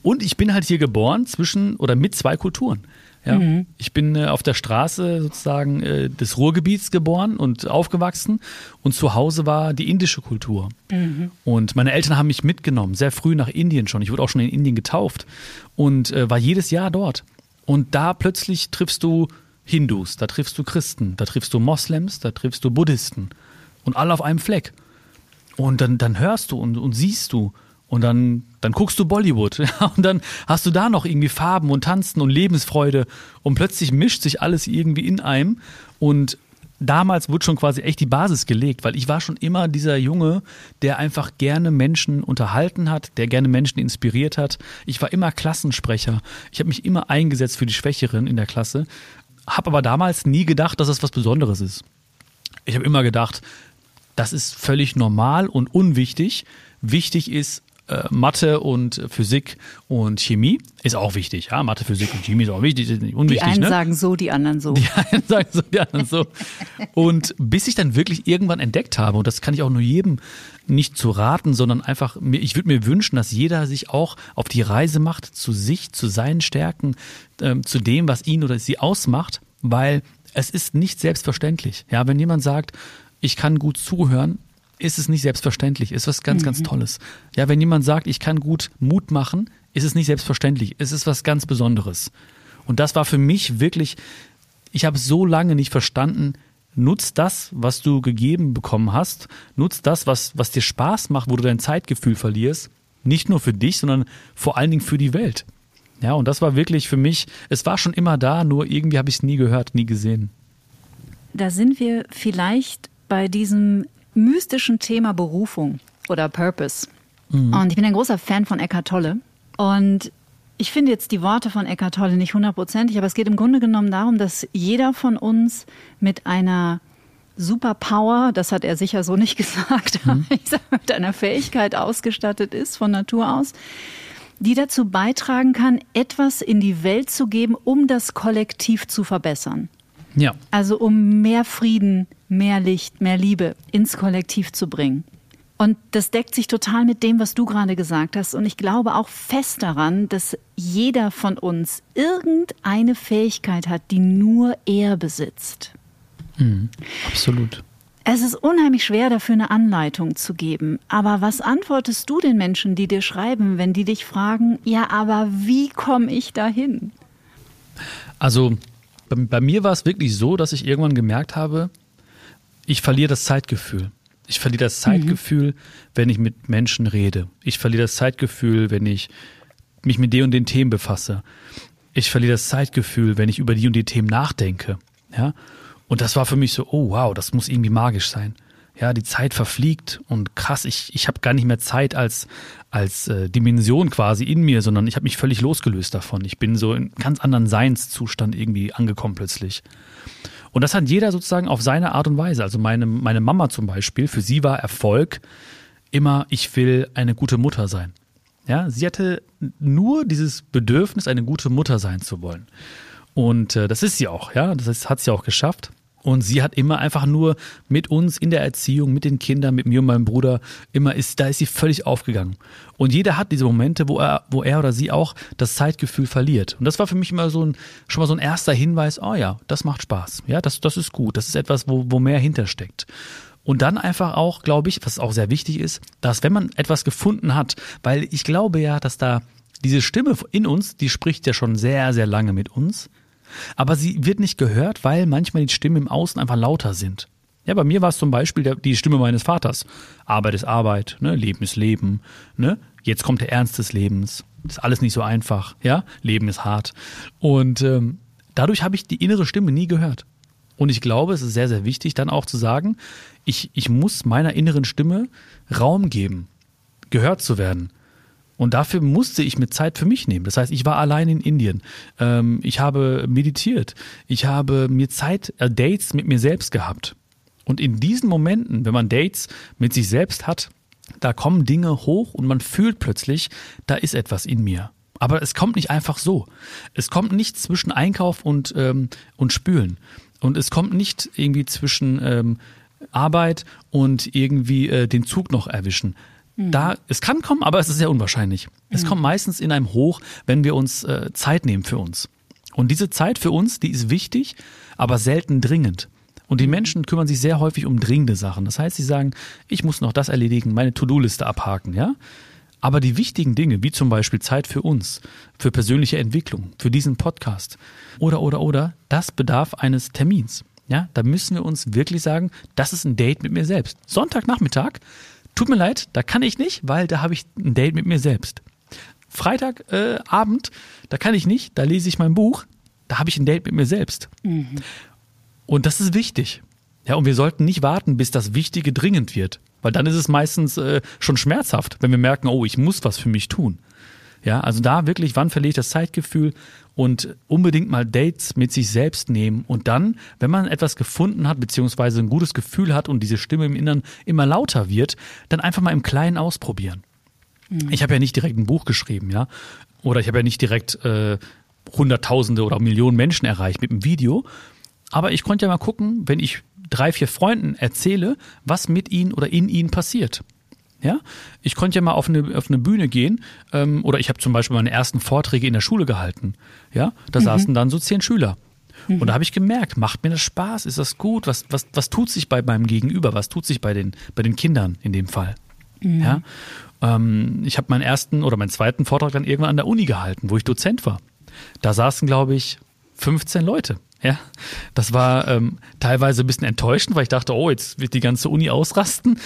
Und ich bin halt hier geboren zwischen oder mit zwei Kulturen. Ja, mhm. Ich bin äh, auf der Straße sozusagen äh, des Ruhrgebiets geboren und aufgewachsen und zu Hause war die indische Kultur. Mhm. Und meine Eltern haben mich mitgenommen, sehr früh nach Indien schon. Ich wurde auch schon in Indien getauft und äh, war jedes Jahr dort. Und da plötzlich triffst du Hindus, da triffst du Christen, da triffst du Moslems, da triffst du Buddhisten und alle auf einem Fleck. Und dann, dann hörst du und, und siehst du und dann, dann guckst du Bollywood und dann hast du da noch irgendwie Farben und Tanzen und Lebensfreude und plötzlich mischt sich alles irgendwie in einem und damals wurde schon quasi echt die Basis gelegt, weil ich war schon immer dieser Junge, der einfach gerne Menschen unterhalten hat, der gerne Menschen inspiriert hat. Ich war immer Klassensprecher. Ich habe mich immer eingesetzt für die Schwächeren in der Klasse, habe aber damals nie gedacht, dass das was Besonderes ist. Ich habe immer gedacht, das ist völlig normal und unwichtig. Wichtig ist, äh, Mathe und Physik und Chemie ist auch wichtig. Ja, Mathe, Physik und Chemie ist auch wichtig, ist nicht unwichtig. Die einen ne? sagen so, die anderen so. Die einen sagen so, die anderen so. Und bis ich dann wirklich irgendwann entdeckt habe, und das kann ich auch nur jedem nicht zu raten, sondern einfach, ich würde mir wünschen, dass jeder sich auch auf die Reise macht zu sich, zu seinen Stärken, äh, zu dem, was ihn oder sie ausmacht, weil es ist nicht selbstverständlich. Ja, wenn jemand sagt, ich kann gut zuhören, ist es nicht selbstverständlich, ist was ganz, mhm. ganz Tolles. Ja, wenn jemand sagt, ich kann gut Mut machen, ist es nicht selbstverständlich, es ist was ganz Besonderes. Und das war für mich wirklich, ich habe so lange nicht verstanden, nutz das, was du gegeben bekommen hast, nutz das, was, was dir Spaß macht, wo du dein Zeitgefühl verlierst, nicht nur für dich, sondern vor allen Dingen für die Welt. Ja, und das war wirklich für mich, es war schon immer da, nur irgendwie habe ich es nie gehört, nie gesehen. Da sind wir vielleicht bei diesem mystischen Thema Berufung oder Purpose. Mhm. Und ich bin ein großer Fan von Eckhart Tolle. Und ich finde jetzt die Worte von Eckhart Tolle nicht hundertprozentig, aber es geht im Grunde genommen darum, dass jeder von uns mit einer Superpower, das hat er sicher so nicht gesagt, mhm. ich sag, mit einer Fähigkeit ausgestattet ist von Natur aus, die dazu beitragen kann, etwas in die Welt zu geben, um das Kollektiv zu verbessern. Ja. Also um mehr Frieden, mehr Licht, mehr Liebe ins Kollektiv zu bringen. Und das deckt sich total mit dem, was du gerade gesagt hast. Und ich glaube auch fest daran, dass jeder von uns irgendeine Fähigkeit hat, die nur er besitzt. Mhm, absolut. Es ist unheimlich schwer, dafür eine Anleitung zu geben. Aber was antwortest du den Menschen, die dir schreiben, wenn die dich fragen, ja, aber wie komme ich dahin? Also bei, bei mir war es wirklich so, dass ich irgendwann gemerkt habe, ich verliere das Zeitgefühl. Ich verliere das Zeitgefühl, mhm. wenn ich mit Menschen rede. Ich verliere das Zeitgefühl, wenn ich mich mit den und den Themen befasse. Ich verliere das Zeitgefühl, wenn ich über die und die Themen nachdenke. Ja? Und das war für mich so, oh wow, das muss irgendwie magisch sein. Ja, die Zeit verfliegt und krass, ich, ich habe gar nicht mehr Zeit als, als äh, Dimension quasi in mir, sondern ich habe mich völlig losgelöst davon. Ich bin so in ganz anderen Seinszustand irgendwie angekommen plötzlich. Und das hat jeder sozusagen auf seine Art und Weise. Also meine, meine Mama zum Beispiel, für sie war Erfolg immer, ich will eine gute Mutter sein. Ja, sie hatte nur dieses Bedürfnis, eine gute Mutter sein zu wollen. Und äh, das ist sie auch, ja, das hat sie auch geschafft. Und sie hat immer einfach nur mit uns in der Erziehung, mit den Kindern, mit mir und meinem Bruder, immer ist, da ist sie völlig aufgegangen. Und jeder hat diese Momente, wo er, wo er oder sie auch das Zeitgefühl verliert. Und das war für mich immer so ein, schon mal so ein erster Hinweis, oh ja, das macht Spaß. Ja, das, das ist gut. Das ist etwas, wo, wo mehr hintersteckt. Und dann einfach auch, glaube ich, was auch sehr wichtig ist, dass wenn man etwas gefunden hat, weil ich glaube ja, dass da diese Stimme in uns, die spricht ja schon sehr, sehr lange mit uns. Aber sie wird nicht gehört, weil manchmal die Stimmen im Außen einfach lauter sind. Ja, bei mir war es zum Beispiel der, die Stimme meines Vaters. Arbeit ist Arbeit, ne? Leben ist Leben, ne? Jetzt kommt der Ernst des Lebens. Ist alles nicht so einfach, ja? Leben ist hart. Und ähm, dadurch habe ich die innere Stimme nie gehört. Und ich glaube, es ist sehr, sehr wichtig, dann auch zu sagen, ich, ich muss meiner inneren Stimme Raum geben, gehört zu werden. Und dafür musste ich mir Zeit für mich nehmen. Das heißt, ich war allein in Indien. Ähm, ich habe meditiert. Ich habe mir Zeit, äh, Dates mit mir selbst gehabt. Und in diesen Momenten, wenn man Dates mit sich selbst hat, da kommen Dinge hoch und man fühlt plötzlich, da ist etwas in mir. Aber es kommt nicht einfach so. Es kommt nicht zwischen Einkauf und, ähm, und Spülen. Und es kommt nicht irgendwie zwischen ähm, Arbeit und irgendwie äh, den Zug noch erwischen. Mhm. Da, es kann kommen, aber es ist sehr unwahrscheinlich. Es mhm. kommt meistens in einem Hoch, wenn wir uns äh, Zeit nehmen für uns. Und diese Zeit für uns, die ist wichtig, aber selten dringend. Und die Menschen kümmern sich sehr häufig um dringende Sachen. Das heißt, sie sagen, ich muss noch das erledigen, meine To-Do-Liste abhaken, ja? Aber die wichtigen Dinge, wie zum Beispiel Zeit für uns, für persönliche Entwicklung, für diesen Podcast oder, oder, oder, das bedarf eines Termins. Ja, da müssen wir uns wirklich sagen, das ist ein Date mit mir selbst. Sonntagnachmittag, Tut mir leid, da kann ich nicht, weil da habe ich ein Date mit mir selbst. Freitagabend, äh, da kann ich nicht, da lese ich mein Buch, da habe ich ein Date mit mir selbst. Mhm. Und das ist wichtig. Ja, und wir sollten nicht warten, bis das Wichtige dringend wird, weil dann ist es meistens äh, schon schmerzhaft, wenn wir merken, oh, ich muss was für mich tun. Ja, also da wirklich, wann verliere ich das Zeitgefühl und unbedingt mal Dates mit sich selbst nehmen und dann, wenn man etwas gefunden hat, beziehungsweise ein gutes Gefühl hat und diese Stimme im Innern immer lauter wird, dann einfach mal im Kleinen ausprobieren. Mhm. Ich habe ja nicht direkt ein Buch geschrieben, ja, oder ich habe ja nicht direkt äh, Hunderttausende oder Millionen Menschen erreicht mit einem Video, aber ich konnte ja mal gucken, wenn ich drei, vier Freunden erzähle, was mit ihnen oder in ihnen passiert. Ja, ich konnte ja mal auf eine, auf eine Bühne gehen ähm, oder ich habe zum Beispiel meine ersten Vorträge in der Schule gehalten. Ja, da mhm. saßen dann so zehn Schüler. Mhm. Und da habe ich gemerkt, macht mir das Spaß? Ist das gut? Was, was, was tut sich bei meinem Gegenüber? Was tut sich bei den, bei den Kindern in dem Fall? Mhm. Ja, ähm, ich habe meinen ersten oder meinen zweiten Vortrag dann irgendwann an der Uni gehalten, wo ich Dozent war. Da saßen, glaube ich, 15 Leute. Ja, das war ähm, teilweise ein bisschen enttäuschend, weil ich dachte, oh, jetzt wird die ganze Uni ausrasten.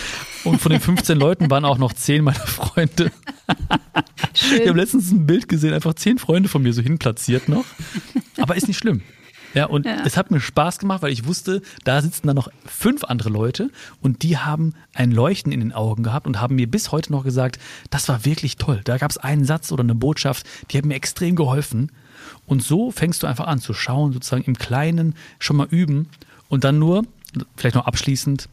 Und von den 15 Leuten waren auch noch 10 meiner Freunde. Schön. Ich habe letztens ein Bild gesehen, einfach 10 Freunde von mir so hinplatziert noch. Aber ist nicht schlimm. Ja, und ja. es hat mir Spaß gemacht, weil ich wusste, da sitzen dann noch fünf andere Leute und die haben ein Leuchten in den Augen gehabt und haben mir bis heute noch gesagt, das war wirklich toll. Da gab es einen Satz oder eine Botschaft, die hat mir extrem geholfen. Und so fängst du einfach an zu schauen, sozusagen im Kleinen schon mal üben und dann nur, vielleicht noch abschließend,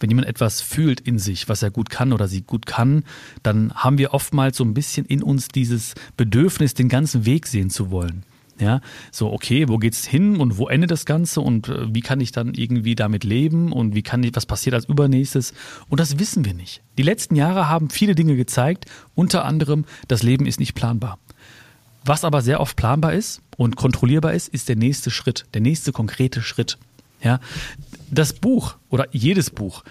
wenn jemand etwas fühlt in sich, was er gut kann oder sie gut kann, dann haben wir oftmals so ein bisschen in uns dieses Bedürfnis, den ganzen Weg sehen zu wollen. Ja, so okay, wo geht's hin und wo endet das Ganze und äh, wie kann ich dann irgendwie damit leben und wie kann ich, was passiert als übernächstes? Und das wissen wir nicht. Die letzten Jahre haben viele Dinge gezeigt, unter anderem, das Leben ist nicht planbar. Was aber sehr oft planbar ist und kontrollierbar ist, ist der nächste Schritt, der nächste konkrete Schritt. Ja, das Buch oder jedes Buch,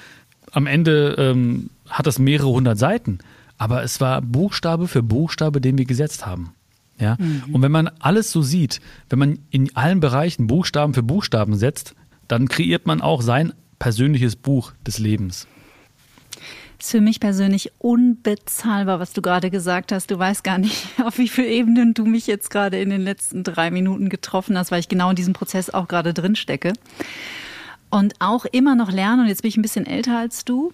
am Ende ähm, hat das mehrere hundert Seiten, aber es war Buchstabe für Buchstabe, den wir gesetzt haben. Ja? Mhm. Und wenn man alles so sieht, wenn man in allen Bereichen Buchstaben für Buchstaben setzt, dann kreiert man auch sein persönliches Buch des Lebens. Ist für mich persönlich unbezahlbar, was du gerade gesagt hast. Du weißt gar nicht, auf wie vielen Ebenen du mich jetzt gerade in den letzten drei Minuten getroffen hast, weil ich genau in diesem Prozess auch gerade drin stecke. Und auch immer noch lernen, und jetzt bin ich ein bisschen älter als du,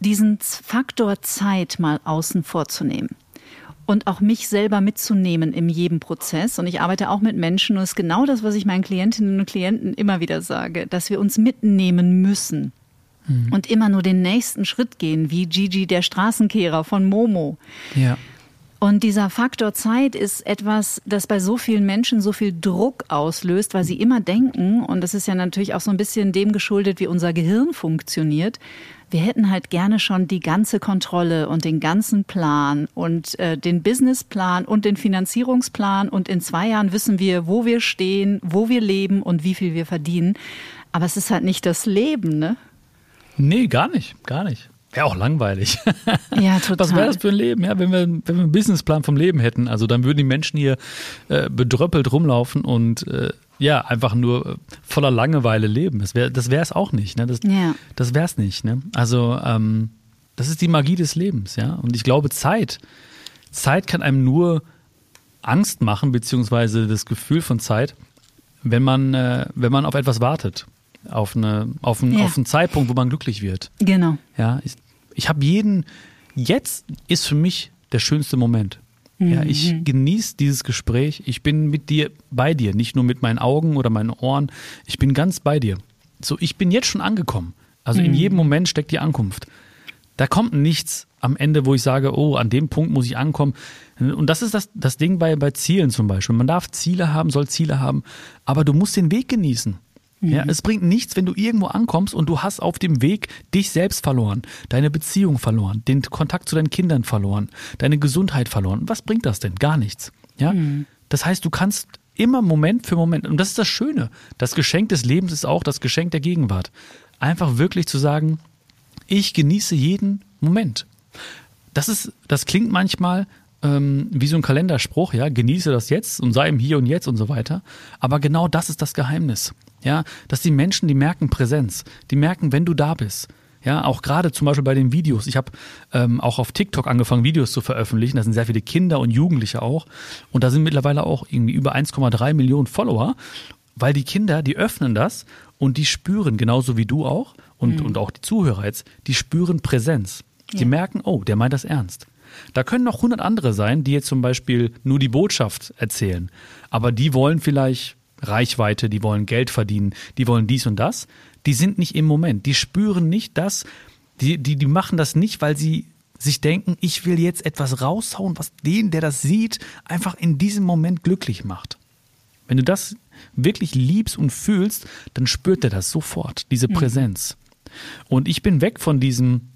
diesen Faktor Zeit mal außen vorzunehmen und auch mich selber mitzunehmen in jedem Prozess. Und ich arbeite auch mit Menschen und es ist genau das, was ich meinen Klientinnen und Klienten immer wieder sage, dass wir uns mitnehmen müssen mhm. und immer nur den nächsten Schritt gehen, wie Gigi der Straßenkehrer von Momo. Ja. Und dieser Faktor Zeit ist etwas, das bei so vielen Menschen so viel Druck auslöst, weil sie immer denken, und das ist ja natürlich auch so ein bisschen dem geschuldet, wie unser Gehirn funktioniert, wir hätten halt gerne schon die ganze Kontrolle und den ganzen Plan und äh, den Businessplan und den Finanzierungsplan und in zwei Jahren wissen wir, wo wir stehen, wo wir leben und wie viel wir verdienen. Aber es ist halt nicht das Leben, ne? Nee, gar nicht, gar nicht. Wäre auch langweilig. Ja, total. Was wäre das für ein Leben, ja, wenn wir, wenn wir einen Businessplan vom Leben hätten? Also dann würden die Menschen hier äh, bedröppelt rumlaufen und äh, ja, einfach nur äh, voller Langeweile leben. Das wäre das es auch nicht. Ne? Das, ja. das wäre es nicht. Ne? Also ähm, das ist die Magie des Lebens, ja. Und ich glaube, Zeit, Zeit kann einem nur Angst machen, beziehungsweise das Gefühl von Zeit, wenn man, äh, wenn man auf etwas wartet. Auf, eine, auf, einen, ja. auf einen Zeitpunkt, wo man glücklich wird. Genau. Ja, ich, ich habe jeden, jetzt ist für mich der schönste Moment. Ja, ich mhm. genieße dieses Gespräch. Ich bin mit dir bei dir, nicht nur mit meinen Augen oder meinen Ohren. Ich bin ganz bei dir. So, ich bin jetzt schon angekommen. Also in mhm. jedem Moment steckt die Ankunft. Da kommt nichts am Ende, wo ich sage, oh, an dem Punkt muss ich ankommen. Und das ist das, das Ding bei, bei Zielen zum Beispiel. Man darf Ziele haben, soll Ziele haben, aber du musst den Weg genießen. Ja, mhm. es bringt nichts, wenn du irgendwo ankommst und du hast auf dem Weg dich selbst verloren, deine Beziehung verloren, den Kontakt zu deinen Kindern verloren, deine Gesundheit verloren. Was bringt das denn? Gar nichts. Ja? Mhm. Das heißt, du kannst immer Moment für Moment, und das ist das Schöne, das Geschenk des Lebens ist auch das Geschenk der Gegenwart. Einfach wirklich zu sagen, ich genieße jeden Moment. Das ist, das klingt manchmal ähm, wie so ein Kalenderspruch, ja, genieße das jetzt und sei im Hier und Jetzt und so weiter. Aber genau das ist das Geheimnis. Ja, dass die Menschen, die merken Präsenz, die merken, wenn du da bist. Ja, auch gerade zum Beispiel bei den Videos. Ich habe ähm, auch auf TikTok angefangen, Videos zu veröffentlichen. Da sind sehr viele Kinder und Jugendliche auch. Und da sind mittlerweile auch irgendwie über 1,3 Millionen Follower, weil die Kinder, die öffnen das und die spüren, genauso wie du auch und, mhm. und auch die Zuhörer jetzt, die spüren Präsenz. Die ja. merken, oh, der meint das ernst. Da können noch hundert andere sein, die jetzt zum Beispiel nur die Botschaft erzählen. Aber die wollen vielleicht Reichweite, die wollen Geld verdienen, die wollen dies und das. Die sind nicht im Moment. Die spüren nicht das, die, die, die machen das nicht, weil sie sich denken, ich will jetzt etwas raushauen, was den, der das sieht, einfach in diesem Moment glücklich macht. Wenn du das wirklich liebst und fühlst, dann spürt er das sofort, diese mhm. Präsenz. Und ich bin weg von diesem,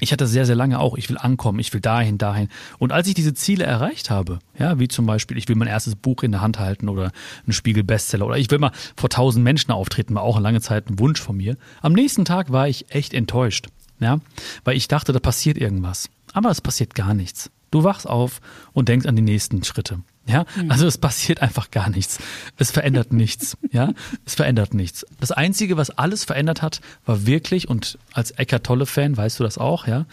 ich hatte sehr, sehr lange auch, ich will ankommen, ich will dahin, dahin. Und als ich diese Ziele erreicht habe, ja, wie zum Beispiel, ich will mein erstes Buch in der Hand halten oder einen Spiegel-Bestseller oder ich will mal vor tausend Menschen auftreten, war auch eine lange Zeit ein Wunsch von mir. Am nächsten Tag war ich echt enttäuscht, ja, weil ich dachte, da passiert irgendwas. Aber es passiert gar nichts. Du wachst auf und denkst an die nächsten Schritte. Ja, mhm. also es passiert einfach gar nichts. Es verändert nichts. Ja, es verändert nichts. Das einzige, was alles verändert hat, war wirklich und als Eckart Tolle Fan weißt du das auch, ja,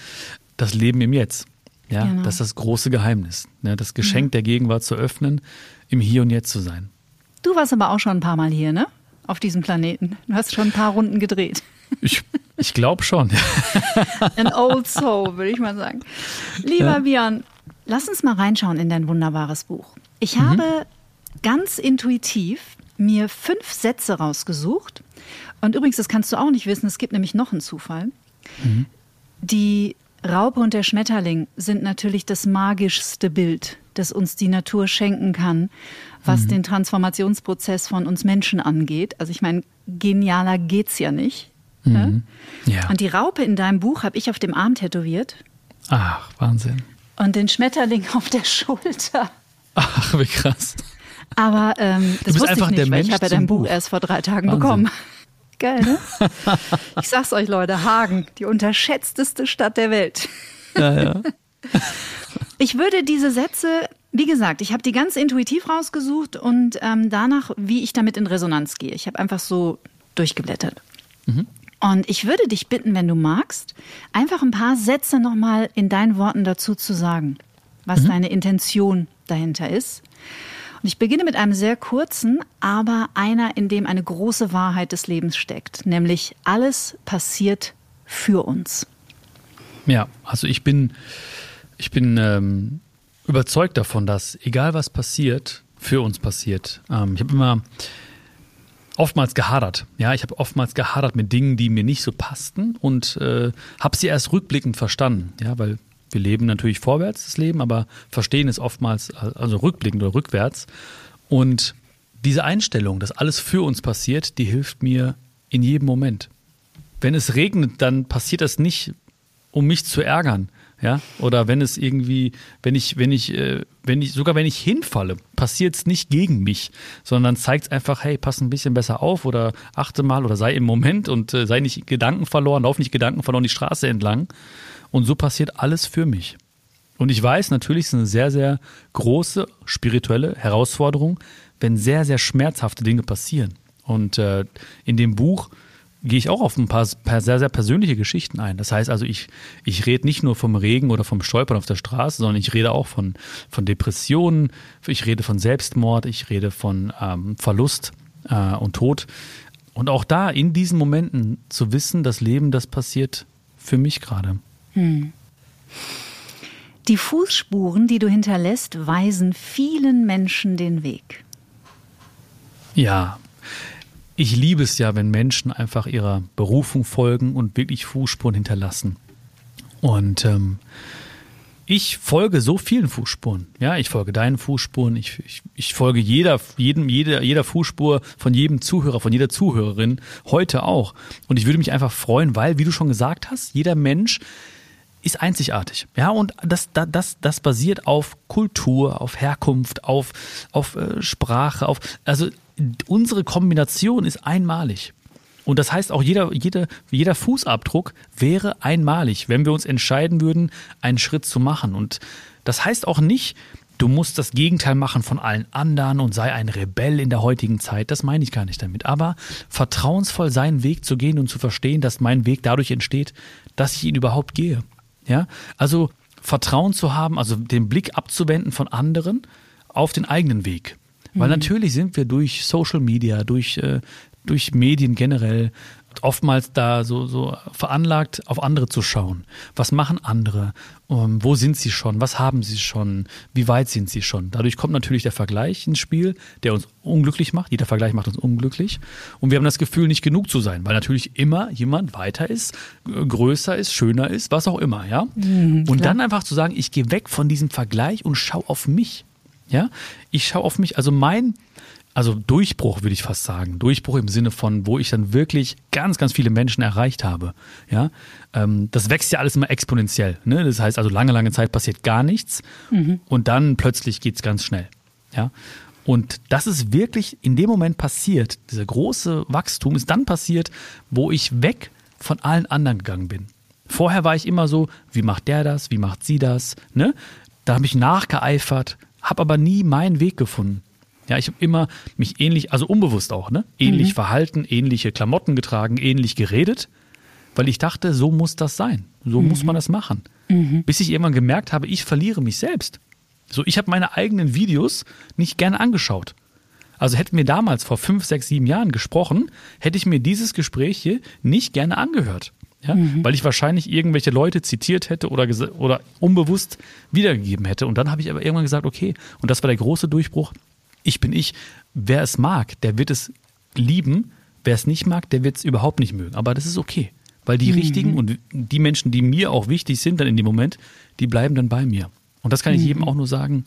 das Leben im Jetzt. Ja, genau. das ist das große Geheimnis. Ne? Das Geschenk ja. der Gegenwart zu öffnen, im Hier und Jetzt zu sein. Du warst aber auch schon ein paar Mal hier, ne? Auf diesem Planeten. Du hast schon ein paar Runden gedreht. Ich, ich glaube schon. An old soul, würde ich mal sagen. Lieber ja. Björn, lass uns mal reinschauen in dein wunderbares Buch. Ich mhm. habe ganz intuitiv mir fünf Sätze rausgesucht. Und übrigens, das kannst du auch nicht wissen, es gibt nämlich noch einen Zufall. Mhm. Die Raupe und der Schmetterling sind natürlich das magischste Bild das uns die Natur schenken kann, was mhm. den Transformationsprozess von uns Menschen angeht. Also ich meine, genialer geht's ja nicht. Mhm. Ja. Und die Raupe in deinem Buch habe ich auf dem Arm tätowiert. Ach, Wahnsinn. Und den Schmetterling auf der Schulter. Ach, wie krass. Aber ähm, das wusste ich nicht, weil ich habe ja dein Buch, Buch erst vor drei Tagen Wahnsinn. bekommen. Geil, ne? Ich sag's euch, Leute, Hagen, die unterschätzteste Stadt der Welt. Ja, ja. Ich würde diese Sätze, wie gesagt, ich habe die ganz intuitiv rausgesucht und ähm, danach, wie ich damit in Resonanz gehe. Ich habe einfach so durchgeblättert. Mhm. Und ich würde dich bitten, wenn du magst, einfach ein paar Sätze nochmal in deinen Worten dazu zu sagen, was mhm. deine Intention dahinter ist. Und ich beginne mit einem sehr kurzen, aber einer, in dem eine große Wahrheit des Lebens steckt, nämlich alles passiert für uns. Ja, also ich bin, ich bin ähm, überzeugt davon, dass egal was passiert, für uns passiert. Ähm, ich habe immer oftmals gehadert. Ja, ich habe oftmals gehadert mit Dingen, die mir nicht so passten und äh, habe sie erst rückblickend verstanden. Ja, weil wir leben natürlich vorwärts das Leben, aber verstehen es oftmals also rückblickend oder rückwärts. Und diese Einstellung, dass alles für uns passiert, die hilft mir in jedem Moment. Wenn es regnet, dann passiert das nicht, um mich zu ärgern, ja, oder wenn es irgendwie, wenn ich, wenn ich, äh, wenn ich, sogar wenn ich hinfalle, passiert es nicht gegen mich, sondern zeigt es einfach, hey, pass ein bisschen besser auf oder achte mal oder sei im Moment und äh, sei nicht Gedanken verloren, lauf nicht Gedanken verloren die Straße entlang. Und so passiert alles für mich. Und ich weiß, natürlich ist es eine sehr, sehr große spirituelle Herausforderung, wenn sehr, sehr schmerzhafte Dinge passieren. Und äh, in dem Buch gehe ich auch auf ein paar, paar, sehr, sehr persönliche Geschichten ein. Das heißt also, ich, ich rede nicht nur vom Regen oder vom Stolpern auf der Straße, sondern ich rede auch von, von Depressionen, ich rede von Selbstmord, ich rede von ähm, Verlust äh, und Tod. Und auch da in diesen Momenten zu wissen, das Leben, das passiert für mich gerade. Hm. Die Fußspuren, die du hinterlässt, weisen vielen Menschen den Weg. Ja, ich liebe es ja, wenn Menschen einfach ihrer Berufung folgen und wirklich Fußspuren hinterlassen. Und ähm, ich folge so vielen Fußspuren. Ja, ich folge deinen Fußspuren. Ich, ich, ich folge jeder, jedem, jeder, jeder Fußspur von jedem Zuhörer, von jeder Zuhörerin heute auch. Und ich würde mich einfach freuen, weil, wie du schon gesagt hast, jeder Mensch ist einzigartig. Ja, und das, das, das basiert auf Kultur, auf Herkunft, auf, auf äh, Sprache, auf, also unsere Kombination ist einmalig. Und das heißt auch, jeder, jeder, jeder Fußabdruck wäre einmalig, wenn wir uns entscheiden würden, einen Schritt zu machen. Und das heißt auch nicht, du musst das Gegenteil machen von allen anderen und sei ein Rebell in der heutigen Zeit. Das meine ich gar nicht damit. Aber vertrauensvoll seinen Weg zu gehen und zu verstehen, dass mein Weg dadurch entsteht, dass ich ihn überhaupt gehe. Ja, also Vertrauen zu haben, also den Blick abzuwenden von anderen auf den eigenen Weg. Weil mhm. natürlich sind wir durch Social Media, durch, äh, durch Medien generell oftmals da so, so veranlagt, auf andere zu schauen. Was machen andere? Um, ähm, wo sind sie schon? Was haben sie schon? Wie weit sind sie schon? Dadurch kommt natürlich der Vergleich ins Spiel, der uns unglücklich macht. Jeder Vergleich macht uns unglücklich. Und wir haben das Gefühl, nicht genug zu sein, weil natürlich immer jemand weiter ist, größer ist, schöner ist, was auch immer, ja? Mhm, und dann einfach zu sagen, ich gehe weg von diesem Vergleich und schau auf mich. Ja, ich schaue auf mich, also mein, also Durchbruch würde ich fast sagen. Durchbruch im Sinne von, wo ich dann wirklich ganz, ganz viele Menschen erreicht habe. Ja, ähm, das wächst ja alles immer exponentiell. Ne? Das heißt also, lange, lange Zeit passiert gar nichts mhm. und dann plötzlich geht es ganz schnell. Ja, und das ist wirklich in dem Moment passiert. Dieser große Wachstum ist dann passiert, wo ich weg von allen anderen gegangen bin. Vorher war ich immer so, wie macht der das, wie macht sie das, ne? Da habe ich nachgeeifert, habe aber nie meinen Weg gefunden. Ja, ich habe immer mich ähnlich, also unbewusst auch, ne? Ähnlich mhm. verhalten, ähnliche Klamotten getragen, ähnlich geredet, weil ich dachte, so muss das sein. So mhm. muss man das machen. Mhm. Bis ich irgendwann gemerkt habe, ich verliere mich selbst. So, ich habe meine eigenen Videos nicht gerne angeschaut. Also hätten wir damals vor fünf, sechs, sieben Jahren gesprochen, hätte ich mir dieses Gespräch hier nicht gerne angehört ja? Mhm. weil ich wahrscheinlich irgendwelche Leute zitiert hätte oder, oder unbewusst wiedergegeben hätte. Und dann habe ich aber irgendwann gesagt, okay, und das war der große Durchbruch, ich bin ich. Wer es mag, der wird es lieben. Wer es nicht mag, der wird es überhaupt nicht mögen. Aber das ist okay. Weil die mhm. richtigen und die Menschen, die mir auch wichtig sind dann in dem Moment, die bleiben dann bei mir. Und das kann ich mhm. jedem auch nur sagen,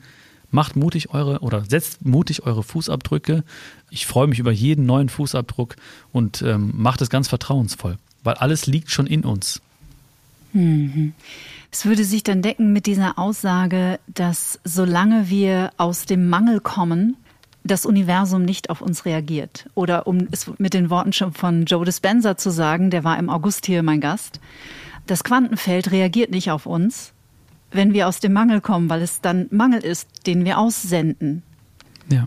Macht mutig eure oder setzt mutig eure Fußabdrücke. Ich freue mich über jeden neuen Fußabdruck und ähm, macht es ganz vertrauensvoll, weil alles liegt schon in uns. Mhm. Es würde sich dann decken mit dieser Aussage, dass solange wir aus dem Mangel kommen, das Universum nicht auf uns reagiert. Oder um es mit den Worten schon von Joe Dispenza zu sagen, der war im August hier mein Gast, das Quantenfeld reagiert nicht auf uns, wenn wir aus dem Mangel kommen, weil es dann Mangel ist, den wir aussenden. Ja.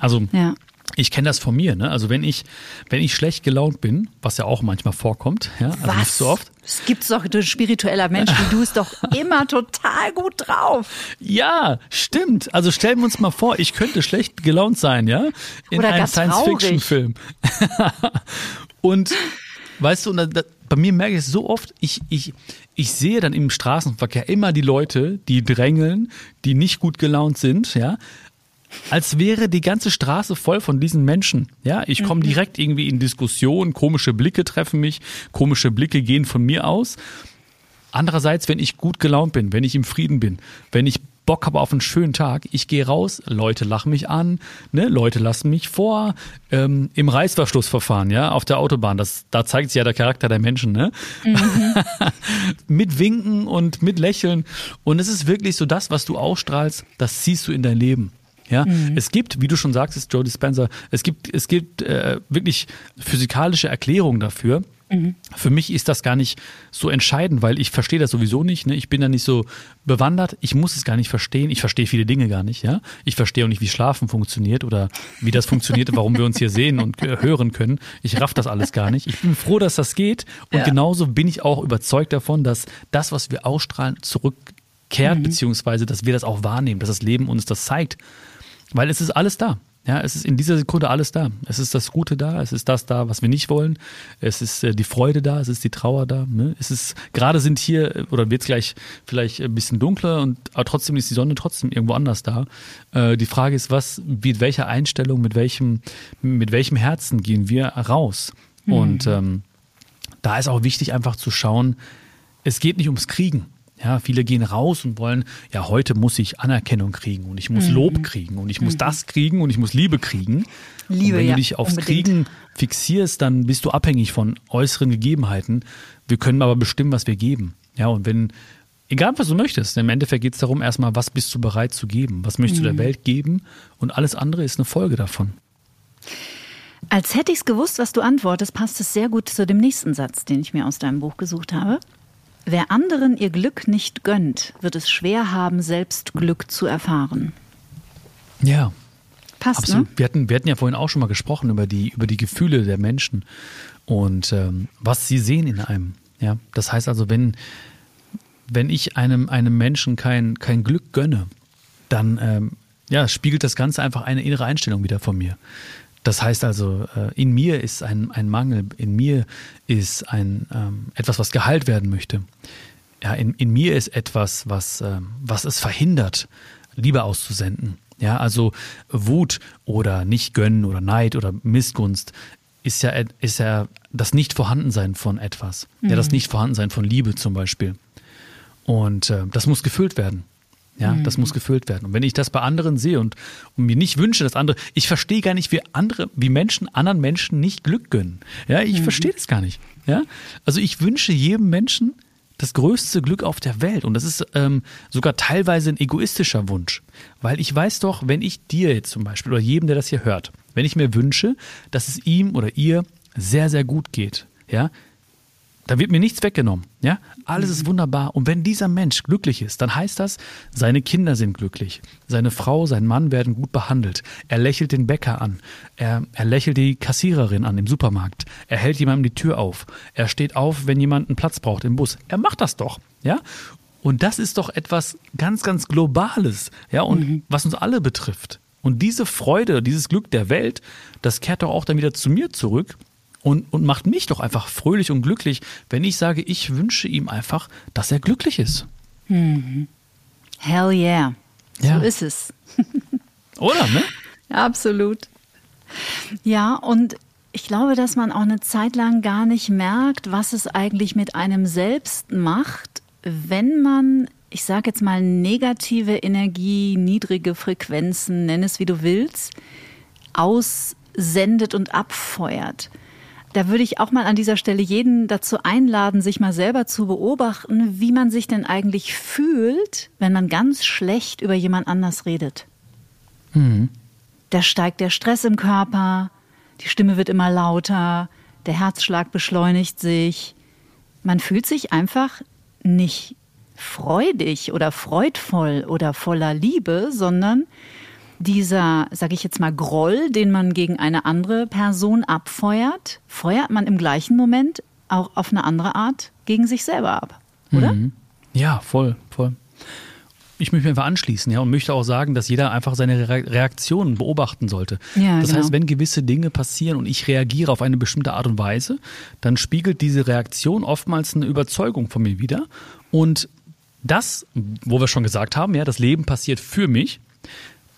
Also ja ich kenne das von mir, ne? Also wenn ich, wenn ich schlecht gelaunt bin, was ja auch manchmal vorkommt, ja, also was? nicht so oft. Es gibt doch, du spiritueller Mensch wie du, ist doch immer total gut drauf. Ja, stimmt. Also stellen wir uns mal vor, ich könnte schlecht gelaunt sein, ja? In Oder einem Science-Fiction-Film. und weißt du, und da, bei mir merke ich es so oft, ich, ich, ich sehe dann im Straßenverkehr immer die Leute, die drängeln, die nicht gut gelaunt sind, ja als wäre die ganze Straße voll von diesen Menschen. Ja, ich komme mhm. direkt irgendwie in Diskussion, komische Blicke treffen mich, komische Blicke gehen von mir aus. Andererseits, wenn ich gut gelaunt bin, wenn ich im Frieden bin, wenn ich Bock habe auf einen schönen Tag, ich gehe raus, Leute lachen mich an, ne, Leute lassen mich vor. Ähm, Im Reißverschlussverfahren, ja, auf der Autobahn, das, da zeigt sich ja der Charakter der Menschen, ne? Mhm. mit Winken und mit Lächeln. Und es ist wirklich so das, was du ausstrahlst, das ziehst du in dein Leben. Ja, mhm. es gibt, wie du schon sagst, Joe Dispenza, es gibt, es gibt äh, wirklich physikalische Erklärungen dafür. Mhm. Für mich ist das gar nicht so entscheidend, weil ich verstehe das sowieso nicht. Ne? Ich bin da nicht so bewandert. Ich muss es gar nicht verstehen. Ich verstehe viele Dinge gar nicht. Ja, ich verstehe auch nicht, wie Schlafen funktioniert oder wie das funktioniert, warum wir uns hier sehen und äh, hören können. Ich raff das alles gar nicht. Ich bin froh, dass das geht. Und ja. genauso bin ich auch überzeugt davon, dass das, was wir ausstrahlen, zurückkehrt, mhm. beziehungsweise, dass wir das auch wahrnehmen, dass das Leben uns das zeigt. Weil es ist alles da. Ja, es ist in dieser Sekunde alles da. Es ist das Gute da, es ist das da, was wir nicht wollen. Es ist äh, die Freude da, es ist die Trauer da. Ne? Es ist gerade sind hier äh, oder wird es gleich vielleicht ein bisschen dunkler und aber trotzdem ist die Sonne trotzdem irgendwo anders da. Äh, die Frage ist, was, mit welcher Einstellung, mit welchem, mit welchem Herzen gehen wir raus? Mhm. Und ähm, da ist auch wichtig, einfach zu schauen. Es geht nicht ums Kriegen. Ja, viele gehen raus und wollen, ja, heute muss ich Anerkennung kriegen und ich muss mhm. Lob kriegen und ich muss mhm. das kriegen und ich muss Liebe kriegen. Liebe, und wenn du dich aufs unbedingt. Kriegen fixierst, dann bist du abhängig von äußeren Gegebenheiten. Wir können aber bestimmen, was wir geben. Ja, und wenn, egal was du möchtest, im Endeffekt geht es darum, erstmal, was bist du bereit zu geben? Was möchtest mhm. du der mhm. Welt geben? Und alles andere ist eine Folge davon. Als hätte ich es gewusst, was du antwortest, passt es sehr gut zu dem nächsten Satz, den ich mir aus deinem Buch gesucht habe. Wer anderen ihr Glück nicht gönnt, wird es schwer haben, selbst Glück zu erfahren. Ja. Passt, Absolut. Ne? Wir, hatten, wir hatten ja vorhin auch schon mal gesprochen über die, über die Gefühle der Menschen und ähm, was sie sehen in einem. Ja, das heißt also, wenn, wenn ich einem, einem Menschen kein, kein Glück gönne, dann ähm, ja, spiegelt das Ganze einfach eine innere Einstellung wieder von mir. Das heißt also, äh, in mir ist ein, ein Mangel, in mir ist ein, ähm, etwas, was geheilt werden möchte. Ja, in, in mir ist etwas, was, ähm, was es verhindert, Liebe auszusenden. Ja, also Wut oder nicht gönnen oder Neid oder Missgunst ist ja, ist ja das Nicht-Vorhandensein von etwas. Mhm. Ja, das mhm. Nicht-Vorhandensein von Liebe zum Beispiel. Und äh, das muss gefüllt werden. Ja, mhm. das muss gefüllt werden. Und wenn ich das bei anderen sehe und, und, mir nicht wünsche, dass andere, ich verstehe gar nicht, wie andere, wie Menschen anderen Menschen nicht Glück gönnen. Ja, ich mhm. verstehe das gar nicht. Ja, also ich wünsche jedem Menschen das größte Glück auf der Welt. Und das ist ähm, sogar teilweise ein egoistischer Wunsch. Weil ich weiß doch, wenn ich dir jetzt zum Beispiel oder jedem, der das hier hört, wenn ich mir wünsche, dass es ihm oder ihr sehr, sehr gut geht, ja, da wird mir nichts weggenommen. Ja? Alles ist wunderbar. Und wenn dieser Mensch glücklich ist, dann heißt das, seine Kinder sind glücklich. Seine Frau, sein Mann werden gut behandelt. Er lächelt den Bäcker an. Er, er lächelt die Kassiererin an im Supermarkt. Er hält jemandem die Tür auf. Er steht auf, wenn jemand einen Platz braucht im Bus. Er macht das doch. Ja? Und das ist doch etwas ganz, ganz Globales. Ja? Und mhm. was uns alle betrifft. Und diese Freude, dieses Glück der Welt, das kehrt doch auch dann wieder zu mir zurück und, und macht mich doch einfach fröhlich und glücklich, wenn ich sage, ich wünsche ihm einfach, dass er glücklich ist. Mhm. Hell yeah. Ja. So ist es. Oder, ne? Absolut. Ja, und ich glaube, dass man auch eine Zeit lang gar nicht merkt, was es eigentlich mit einem selbst macht, wenn man ich sage jetzt mal, negative Energie, niedrige Frequenzen, nenn es wie du willst, aussendet und abfeuert. Da würde ich auch mal an dieser Stelle jeden dazu einladen, sich mal selber zu beobachten, wie man sich denn eigentlich fühlt, wenn man ganz schlecht über jemand anders redet. Mhm. Da steigt der Stress im Körper, die Stimme wird immer lauter, der Herzschlag beschleunigt sich. Man fühlt sich einfach nicht freudig oder freudvoll oder voller Liebe, sondern dieser, sage ich jetzt mal, Groll, den man gegen eine andere Person abfeuert, feuert man im gleichen Moment auch auf eine andere Art gegen sich selber ab, oder? Mhm. Ja, voll, voll. Ich möchte mich einfach anschließen, ja, und möchte auch sagen, dass jeder einfach seine Reaktionen beobachten sollte. Ja, das genau. heißt, wenn gewisse Dinge passieren und ich reagiere auf eine bestimmte Art und Weise, dann spiegelt diese Reaktion oftmals eine Überzeugung von mir wieder. Und das, wo wir schon gesagt haben, ja, das Leben passiert für mich,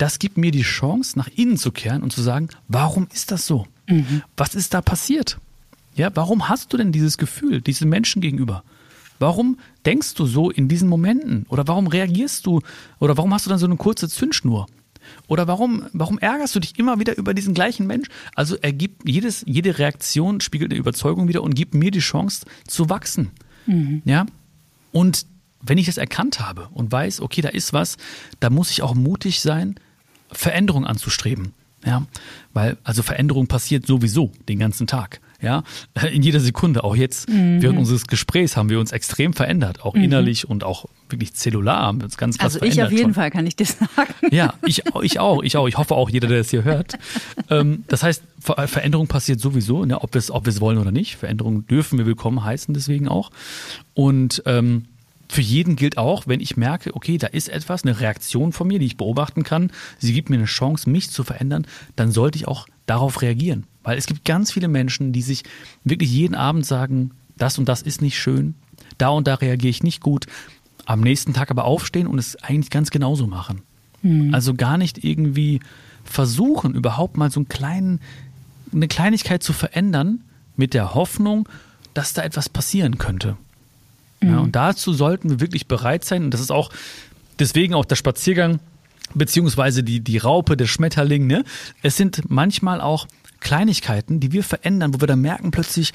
das gibt mir die Chance, nach innen zu kehren und zu sagen, warum ist das so? Mhm. Was ist da passiert? Ja, warum hast du denn dieses Gefühl, diesen Menschen gegenüber? Warum denkst du so in diesen Momenten? Oder warum reagierst du? Oder warum hast du dann so eine kurze Zündschnur? Oder warum, warum ärgerst du dich immer wieder über diesen gleichen Mensch? Also ergibt jedes, jede Reaktion spiegelt eine Überzeugung wieder und gibt mir die Chance zu wachsen. Mhm. Ja. Und wenn ich das erkannt habe und weiß, okay, da ist was, da muss ich auch mutig sein, Veränderung anzustreben. Ja, weil also Veränderung passiert sowieso den ganzen Tag. Ja, in jeder Sekunde. Auch jetzt mhm. während unseres Gesprächs haben wir uns extrem verändert, auch mhm. innerlich und auch wirklich zellular haben wir uns ganz also verändert. Also ich auf jeden schon. Fall kann ich das sagen. Ja, ich, ich auch, ich auch. Ich hoffe auch jeder, der das hier hört. Ähm, das heißt, Veränderung passiert sowieso, ne, ob wir es ob wir es wollen oder nicht. Veränderung dürfen wir willkommen heißen, deswegen auch. Und ähm, für jeden gilt auch, wenn ich merke, okay, da ist etwas, eine Reaktion von mir, die ich beobachten kann, sie gibt mir eine Chance, mich zu verändern, dann sollte ich auch darauf reagieren. Weil es gibt ganz viele Menschen, die sich wirklich jeden Abend sagen, das und das ist nicht schön, da und da reagiere ich nicht gut, am nächsten Tag aber aufstehen und es eigentlich ganz genauso machen. Mhm. Also gar nicht irgendwie versuchen, überhaupt mal so einen kleinen, eine Kleinigkeit zu verändern mit der Hoffnung, dass da etwas passieren könnte. Ja, und dazu sollten wir wirklich bereit sein. Und das ist auch deswegen auch der Spaziergang beziehungsweise die, die Raupe, der Schmetterling. Ne? Es sind manchmal auch Kleinigkeiten, die wir verändern, wo wir dann merken plötzlich,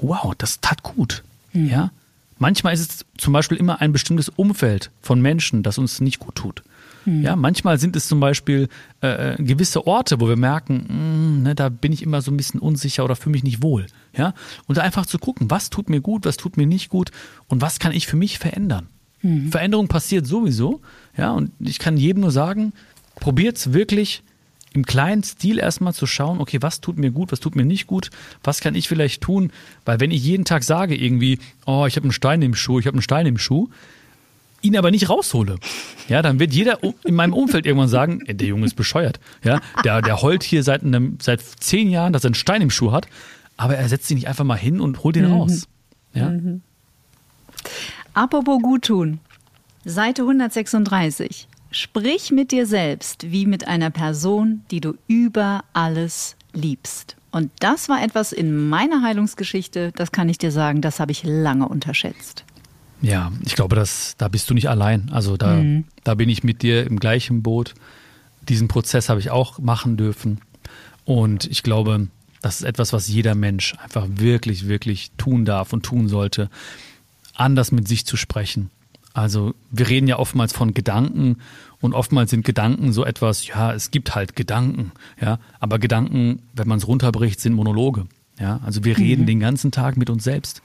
wow, das tat gut. Mhm. Ja? Manchmal ist es zum Beispiel immer ein bestimmtes Umfeld von Menschen, das uns nicht gut tut. Mhm. Ja, manchmal sind es zum Beispiel äh, äh gewisse Orte, wo wir merken, mh, mm, ne, da bin ich immer so ein bisschen unsicher oder fühle mich nicht wohl. Ja, und da einfach zu gucken, was tut mir gut, was tut mir nicht gut und was kann ich für mich verändern. Mhm. Veränderung passiert sowieso. Ja, und ich kann jedem nur sagen, probiert es wirklich im kleinen Stil erstmal zu schauen, okay, was tut mir gut, was tut mir nicht gut, was kann ich vielleicht tun, weil wenn ich jeden Tag sage irgendwie, oh, ich habe einen Stein im Schuh, ich habe einen Stein im Schuh, ihn aber nicht raushole, ja, dann wird jeder in meinem Umfeld irgendwann sagen, der Junge ist bescheuert, ja, der, der heult hier seit, einem, seit zehn Jahren, dass er einen Stein im Schuh hat, aber er setzt sich nicht einfach mal hin und holt ihn mhm. raus, ja. Mhm. Apropos Guttun, Seite 136. Sprich mit dir selbst wie mit einer Person, die du über alles liebst. Und das war etwas in meiner Heilungsgeschichte, das kann ich dir sagen, das habe ich lange unterschätzt. Ja, ich glaube, dass, da bist du nicht allein. Also da, mhm. da bin ich mit dir im gleichen Boot. Diesen Prozess habe ich auch machen dürfen. Und ich glaube, das ist etwas, was jeder Mensch einfach wirklich, wirklich tun darf und tun sollte, anders mit sich zu sprechen. Also wir reden ja oftmals von Gedanken und oftmals sind Gedanken so etwas, ja, es gibt halt Gedanken, ja, aber Gedanken, wenn man es runterbricht, sind Monologe. Ja, also wir reden mhm. den ganzen Tag mit uns selbst.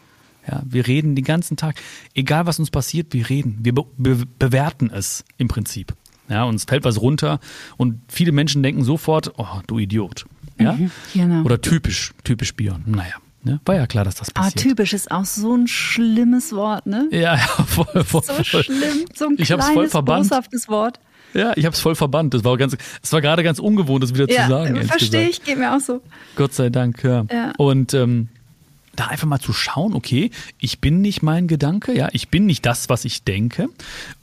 Ja, wir reden den ganzen Tag. Egal was uns passiert, wir reden. Wir be be bewerten es im Prinzip. Ja, uns fällt was runter und viele Menschen denken sofort, oh, du Idiot. Ja? Mhm, genau. Oder typisch, typisch Bion. Naja. Ne? War ja klar, dass das ah, passiert. Ah, typisch ist auch so ein schlimmes Wort, ne? Ja, ja, voll, voll. So voll. schlimm, so ein ich kleines, voll verbannt. boshaftes Wort. Ja, ich habe es voll verbannt. Das war ganz, es war gerade ganz ungewohnt, das wieder ja, zu sagen. Verstehe ich, geht mir auch so. Gott sei Dank, ja. ja. Und ähm, da einfach mal zu schauen, okay, ich bin nicht mein Gedanke, ja, ich bin nicht das, was ich denke.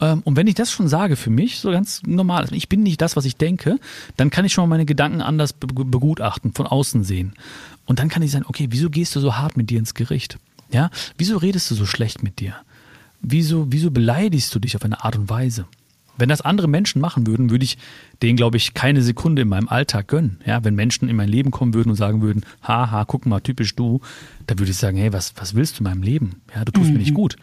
Ähm, und wenn ich das schon sage für mich, so ganz normal, ich bin nicht das, was ich denke, dann kann ich schon mal meine Gedanken anders begutachten, von außen sehen. Und dann kann ich sagen, okay, wieso gehst du so hart mit dir ins Gericht? Ja, wieso redest du so schlecht mit dir? wieso, wieso beleidigst du dich auf eine Art und Weise? Wenn das andere Menschen machen würden, würde ich denen, glaube ich, keine Sekunde in meinem Alltag gönnen. Ja, wenn Menschen in mein Leben kommen würden und sagen würden, haha, guck mal, typisch du, da würde ich sagen, hey, was, was willst du in meinem Leben? Ja, du tust mhm. mir nicht mhm. gut.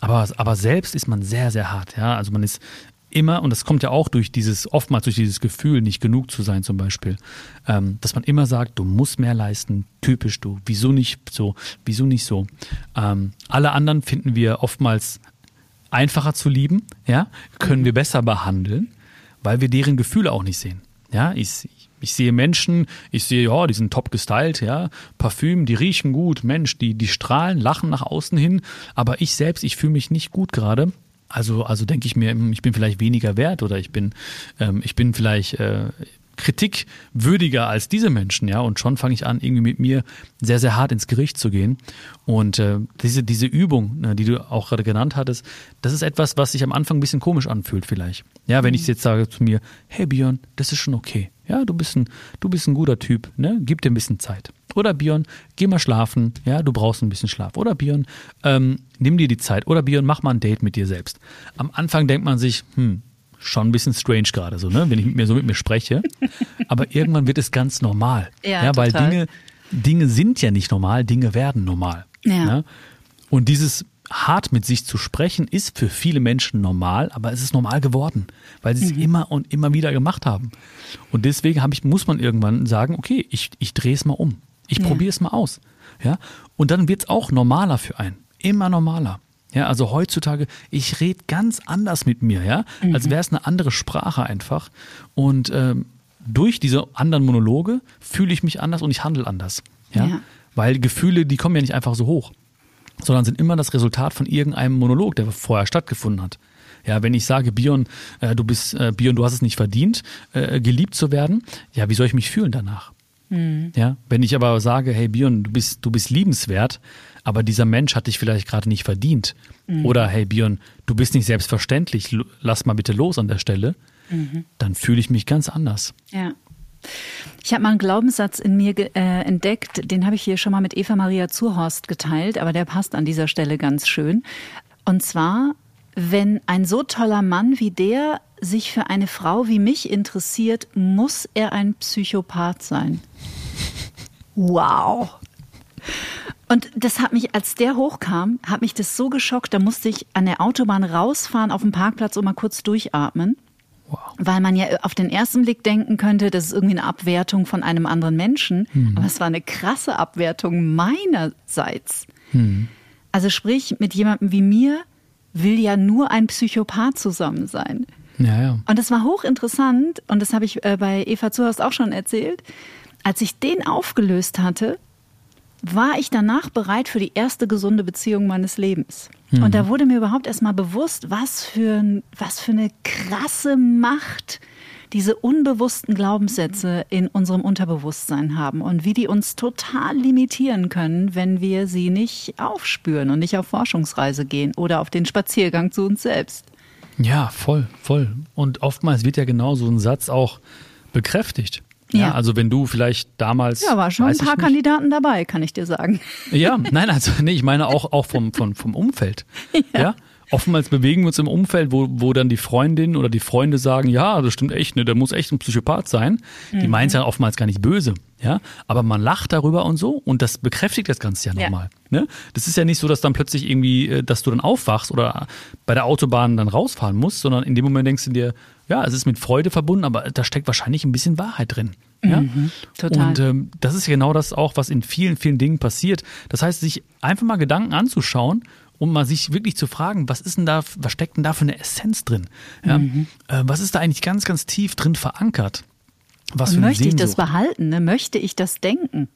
Aber, aber selbst ist man sehr, sehr hart. Ja, also man ist immer, und das kommt ja auch durch dieses, oftmals durch dieses Gefühl, nicht genug zu sein zum Beispiel, ähm, dass man immer sagt, du musst mehr leisten, typisch du, wieso nicht so, wieso nicht so. Ähm, alle anderen finden wir oftmals einfacher zu lieben, ja, können wir besser behandeln, weil wir deren Gefühle auch nicht sehen. Ja, ich, ich sehe Menschen, ich sehe, ja, die sind top gestylt, ja, Parfüm, die riechen gut, Mensch, die, die strahlen, lachen nach außen hin, aber ich selbst, ich fühle mich nicht gut gerade. Also, also denke ich mir, ich bin vielleicht weniger wert oder ich bin, ähm, ich bin vielleicht äh, kritikwürdiger als diese Menschen, ja. Und schon fange ich an, irgendwie mit mir sehr, sehr hart ins Gericht zu gehen. Und äh, diese, diese Übung, ne, die du auch gerade genannt hattest, das ist etwas, was sich am Anfang ein bisschen komisch anfühlt, vielleicht. Ja, wenn ich jetzt sage zu mir, hey Björn, das ist schon okay. Ja, du bist ein, du bist ein guter Typ, ne? Gib dir ein bisschen Zeit. Oder Björn, geh mal schlafen, ja, du brauchst ein bisschen Schlaf. Oder Björn, ähm, nimm dir die Zeit. Oder Björn, mach mal ein Date mit dir selbst. Am Anfang denkt man sich, hm, schon ein bisschen strange gerade so, ne, wenn ich mit mir so mit mir spreche. Aber irgendwann wird es ganz normal. Ja, ja weil Dinge, Dinge sind ja nicht normal, Dinge werden normal. Ja. Ne? Und dieses hart mit sich zu sprechen ist für viele Menschen normal, aber es ist normal geworden, weil sie es mhm. immer und immer wieder gemacht haben. Und deswegen ich, muss man irgendwann sagen, okay, ich, ich drehe es mal um. Ich ja. probiere es mal aus. Ja? Und dann wird es auch normaler für einen. Immer normaler. Ja, also heutzutage, ich rede ganz anders mit mir, ja, mhm. als wäre es eine andere Sprache einfach. Und ähm, durch diese anderen Monologe fühle ich mich anders und ich handle anders. Ja? ja? Weil Gefühle, die kommen ja nicht einfach so hoch, sondern sind immer das Resultat von irgendeinem Monolog, der vorher stattgefunden hat. Ja, wenn ich sage, Bion, äh, du bist, äh, Bion, du hast es nicht verdient, äh, geliebt zu werden, ja, wie soll ich mich fühlen danach? Mhm. Ja, wenn ich aber sage, hey Bion, du bist, du bist liebenswert, aber dieser Mensch hat dich vielleicht gerade nicht verdient. Mhm. Oder hey Bion, du bist nicht selbstverständlich, lass mal bitte los an der Stelle, mhm. dann fühle ich mich ganz anders. Ja. Ich habe mal einen Glaubenssatz in mir äh, entdeckt, den habe ich hier schon mal mit Eva Maria Zurhorst geteilt, aber der passt an dieser Stelle ganz schön. Und zwar, wenn ein so toller Mann wie der sich für eine Frau wie mich interessiert, muss er ein Psychopath sein. Wow. Und das hat mich, als der hochkam, hat mich das so geschockt, da musste ich an der Autobahn rausfahren auf dem Parkplatz und mal kurz durchatmen. Wow. Weil man ja auf den ersten Blick denken könnte, das ist irgendwie eine Abwertung von einem anderen Menschen. Mhm. Aber es war eine krasse Abwertung meinerseits. Mhm. Also sprich, mit jemandem wie mir will ja nur ein Psychopath zusammen sein. Ja, ja. Und das war hochinteressant und das habe ich äh, bei Eva Zuhorst auch schon erzählt. Als ich den aufgelöst hatte, war ich danach bereit für die erste gesunde Beziehung meines Lebens. Mhm. Und da wurde mir überhaupt erstmal bewusst, was für, was für eine krasse Macht diese unbewussten Glaubenssätze in unserem Unterbewusstsein haben und wie die uns total limitieren können, wenn wir sie nicht aufspüren und nicht auf Forschungsreise gehen oder auf den Spaziergang zu uns selbst. Ja, voll, voll. Und oftmals wird ja genau so ein Satz auch bekräftigt. Ja, ja, also wenn du vielleicht damals. Ja, war schon ein paar Kandidaten dabei, kann ich dir sagen. Ja, nein, also nee, ich meine auch, auch vom, vom, vom Umfeld. Ja. ja. Oftmals bewegen wir uns im Umfeld, wo, wo dann die Freundin oder die Freunde sagen, ja, das stimmt echt, ne, der muss echt ein Psychopath sein. Mhm. Die meinen es ja oftmals gar nicht böse, ja. Aber man lacht darüber und so und das bekräftigt das Ganze ja nochmal. Ja. Ne? Das ist ja nicht so, dass dann plötzlich irgendwie, äh, dass du dann aufwachst oder bei der Autobahn dann rausfahren musst, sondern in dem Moment denkst du dir, ja, es ist mit Freude verbunden, aber da steckt wahrscheinlich ein bisschen Wahrheit drin. Ja? Mhm, total. Und ähm, das ist genau das auch, was in vielen, vielen Dingen passiert. Das heißt, sich einfach mal Gedanken anzuschauen um mal sich wirklich zu fragen, was ist denn da, was steckt denn da für eine Essenz drin? Ja? Mhm. Äh, was ist da eigentlich ganz, ganz tief drin verankert? Was Und möchte ich das behalten? Ne? Möchte ich das denken?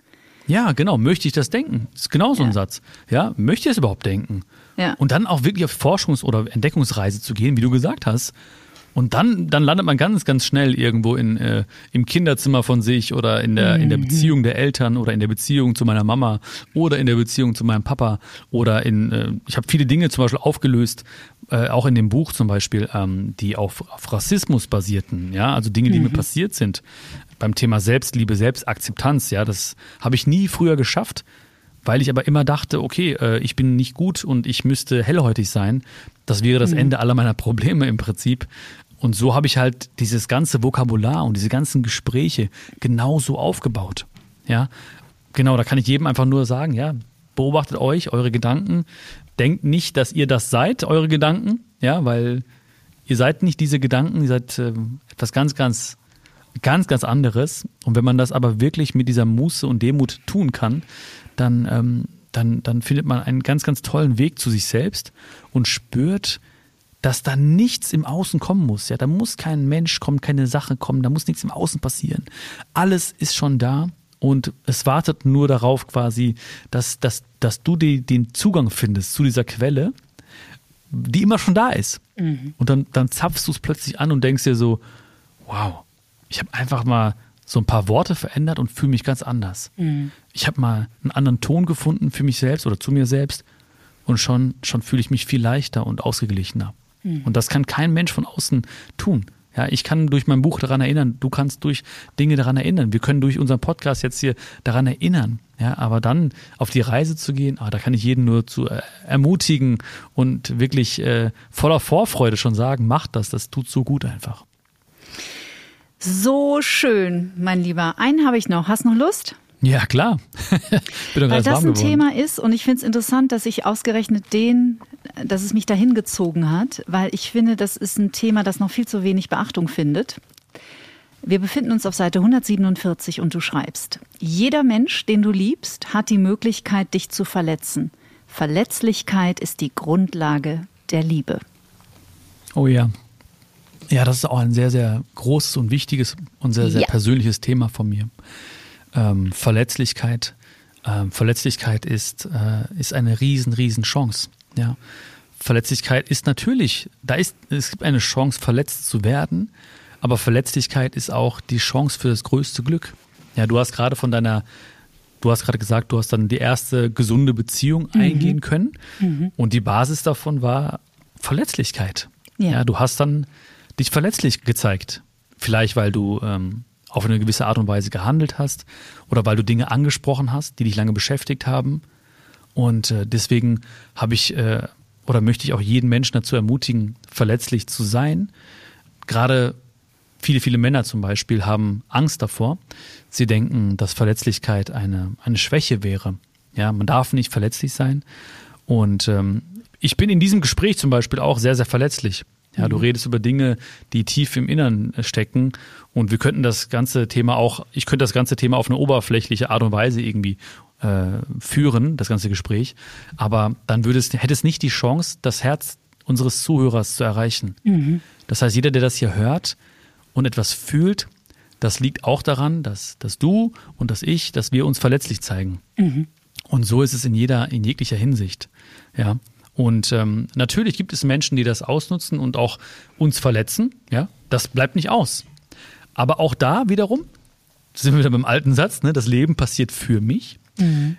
Ja, genau. Möchte ich das denken? Das ist genau so ein Satz. Ja, möchte ich es überhaupt denken? Ja. Und dann auch wirklich auf Forschungs- oder Entdeckungsreise zu gehen, wie du gesagt hast. Und dann, dann landet man ganz, ganz schnell irgendwo in, äh, im Kinderzimmer von sich oder in der, in der mhm. Beziehung der Eltern oder in der Beziehung zu meiner Mama oder in der Beziehung zu meinem Papa oder in, äh, ich habe viele Dinge zum Beispiel aufgelöst, äh, auch in dem Buch zum Beispiel, ähm, die auf, auf Rassismus basierten, ja, also Dinge, die mhm. mir passiert sind. Beim Thema Selbstliebe, Selbstakzeptanz, ja, das habe ich nie früher geschafft, weil ich aber immer dachte, okay, äh, ich bin nicht gut und ich müsste hellhäutig sein. Das wäre das mhm. Ende aller meiner Probleme im Prinzip. Und so habe ich halt dieses ganze Vokabular und diese ganzen Gespräche genauso aufgebaut. Ja, genau, da kann ich jedem einfach nur sagen, ja, beobachtet euch, eure Gedanken. Denkt nicht, dass ihr das seid, eure Gedanken, ja, weil ihr seid nicht diese Gedanken, ihr seid äh, etwas ganz, ganz, ganz, ganz anderes. Und wenn man das aber wirklich mit dieser Muße und Demut tun kann, dann, ähm, dann, dann findet man einen ganz, ganz tollen Weg zu sich selbst und spürt, dass da nichts im Außen kommen muss. Ja, da muss kein Mensch kommen, keine Sache kommen, da muss nichts im Außen passieren. Alles ist schon da und es wartet nur darauf quasi, dass, dass, dass du die, den Zugang findest zu dieser Quelle, die immer schon da ist. Mhm. Und dann, dann zapfst du es plötzlich an und denkst dir so, wow, ich habe einfach mal so ein paar Worte verändert und fühle mich ganz anders. Mhm. Ich habe mal einen anderen Ton gefunden für mich selbst oder zu mir selbst und schon, schon fühle ich mich viel leichter und ausgeglichener. Mhm. Und das kann kein Mensch von außen tun. Ja, ich kann durch mein Buch daran erinnern, du kannst durch Dinge daran erinnern. Wir können durch unseren Podcast jetzt hier daran erinnern. Ja, aber dann auf die Reise zu gehen, ah, da kann ich jeden nur zu äh, ermutigen und wirklich äh, voller Vorfreude schon sagen, mach das, das tut so gut einfach. So schön, mein Lieber. Einen habe ich noch. Hast noch Lust? Ja, klar. Weil das ein. Thema ist und ich finde es interessant, dass ich ausgerechnet den, dass es mich dahin gezogen hat, weil ich finde, das ist ein Thema, das noch viel zu wenig Beachtung findet. Wir befinden uns auf Seite 147 und du schreibst, jeder Mensch, den du liebst, hat die Möglichkeit, dich zu verletzen. Verletzlichkeit ist die Grundlage der Liebe. Oh ja. Ja, das ist auch ein sehr, sehr großes und wichtiges und sehr, sehr ja. persönliches Thema von mir ähm, Verletzlichkeit. Ähm, Verletzlichkeit ist, äh, ist eine riesen, riesen Chance. Ja. Verletzlichkeit ist natürlich, da ist, es gibt eine Chance, verletzt zu werden, aber Verletzlichkeit ist auch die Chance für das größte Glück. Ja, du hast gerade von deiner, du hast gerade gesagt, du hast dann die erste gesunde Beziehung mhm. eingehen können mhm. und die Basis davon war Verletzlichkeit. Ja. ja. du hast dann dich verletzlich gezeigt. Vielleicht, weil du ähm, auf eine gewisse Art und Weise gehandelt hast oder weil du Dinge angesprochen hast, die dich lange beschäftigt haben. Und äh, deswegen habe ich äh, oder möchte ich auch jeden Menschen dazu ermutigen, verletzlich zu sein. Gerade viele, viele Männer zum Beispiel haben Angst davor. Sie denken, dass Verletzlichkeit eine, eine Schwäche wäre. Ja, man darf nicht verletzlich sein. Und ähm, ich bin in diesem Gespräch zum Beispiel auch sehr, sehr verletzlich. Ja, du mhm. redest über Dinge, die tief im Innern stecken. Und wir könnten das ganze Thema auch, ich könnte das ganze Thema auf eine oberflächliche Art und Weise irgendwie äh, führen, das ganze Gespräch. Aber dann würde es, hätte es nicht die Chance, das Herz unseres Zuhörers zu erreichen. Mhm. Das heißt, jeder, der das hier hört und etwas fühlt, das liegt auch daran, dass, dass du und dass ich, dass wir uns verletzlich zeigen. Mhm. Und so ist es in jeder, in jeglicher Hinsicht. Ja. Und ähm, natürlich gibt es Menschen, die das ausnutzen und auch uns verletzen. Ja, das bleibt nicht aus. Aber auch da wiederum sind wir wieder beim alten Satz: ne, Das Leben passiert für mich. Mhm.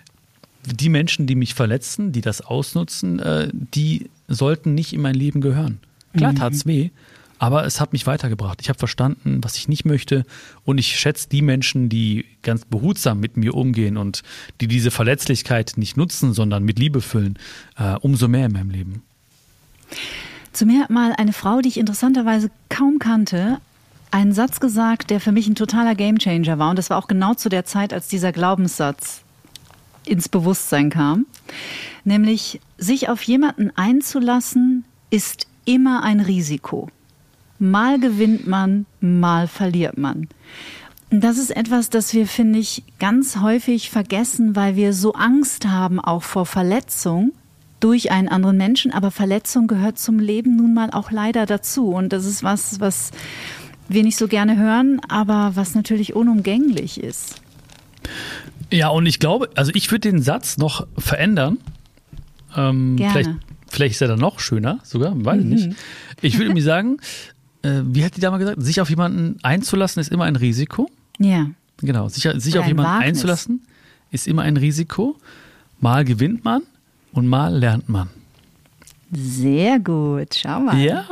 Die Menschen, die mich verletzen, die das ausnutzen, äh, die sollten nicht in mein Leben gehören. Klar mhm. tat's weh, aber es hat mich weitergebracht. Ich habe verstanden, was ich nicht möchte. Und ich schätze die Menschen, die ganz behutsam mit mir umgehen und die diese Verletzlichkeit nicht nutzen, sondern mit Liebe füllen, äh, umso mehr in meinem Leben. Zu mir hat mal eine Frau, die ich interessanterweise kaum kannte, einen Satz gesagt, der für mich ein totaler Gamechanger war. Und das war auch genau zu der Zeit, als dieser Glaubenssatz ins Bewusstsein kam. Nämlich, sich auf jemanden einzulassen, ist immer ein Risiko. Mal gewinnt man, mal verliert man. Das ist etwas, das wir, finde ich, ganz häufig vergessen, weil wir so Angst haben, auch vor Verletzung durch einen anderen Menschen. Aber Verletzung gehört zum Leben nun mal auch leider dazu. Und das ist was, was wir nicht so gerne hören, aber was natürlich unumgänglich ist. Ja, und ich glaube, also ich würde den Satz noch verändern. Ähm, Gerne. Vielleicht, vielleicht ist er dann noch schöner, sogar, weiß ich mhm. nicht. Ich würde mir sagen, äh, wie hat die Dame gesagt, sich auf jemanden einzulassen ist immer ein Risiko. Ja. Genau, sich, sich auf jemanden Wagnis. einzulassen ist immer ein Risiko. Mal gewinnt man und mal lernt man. Sehr gut, schau mal. Ja.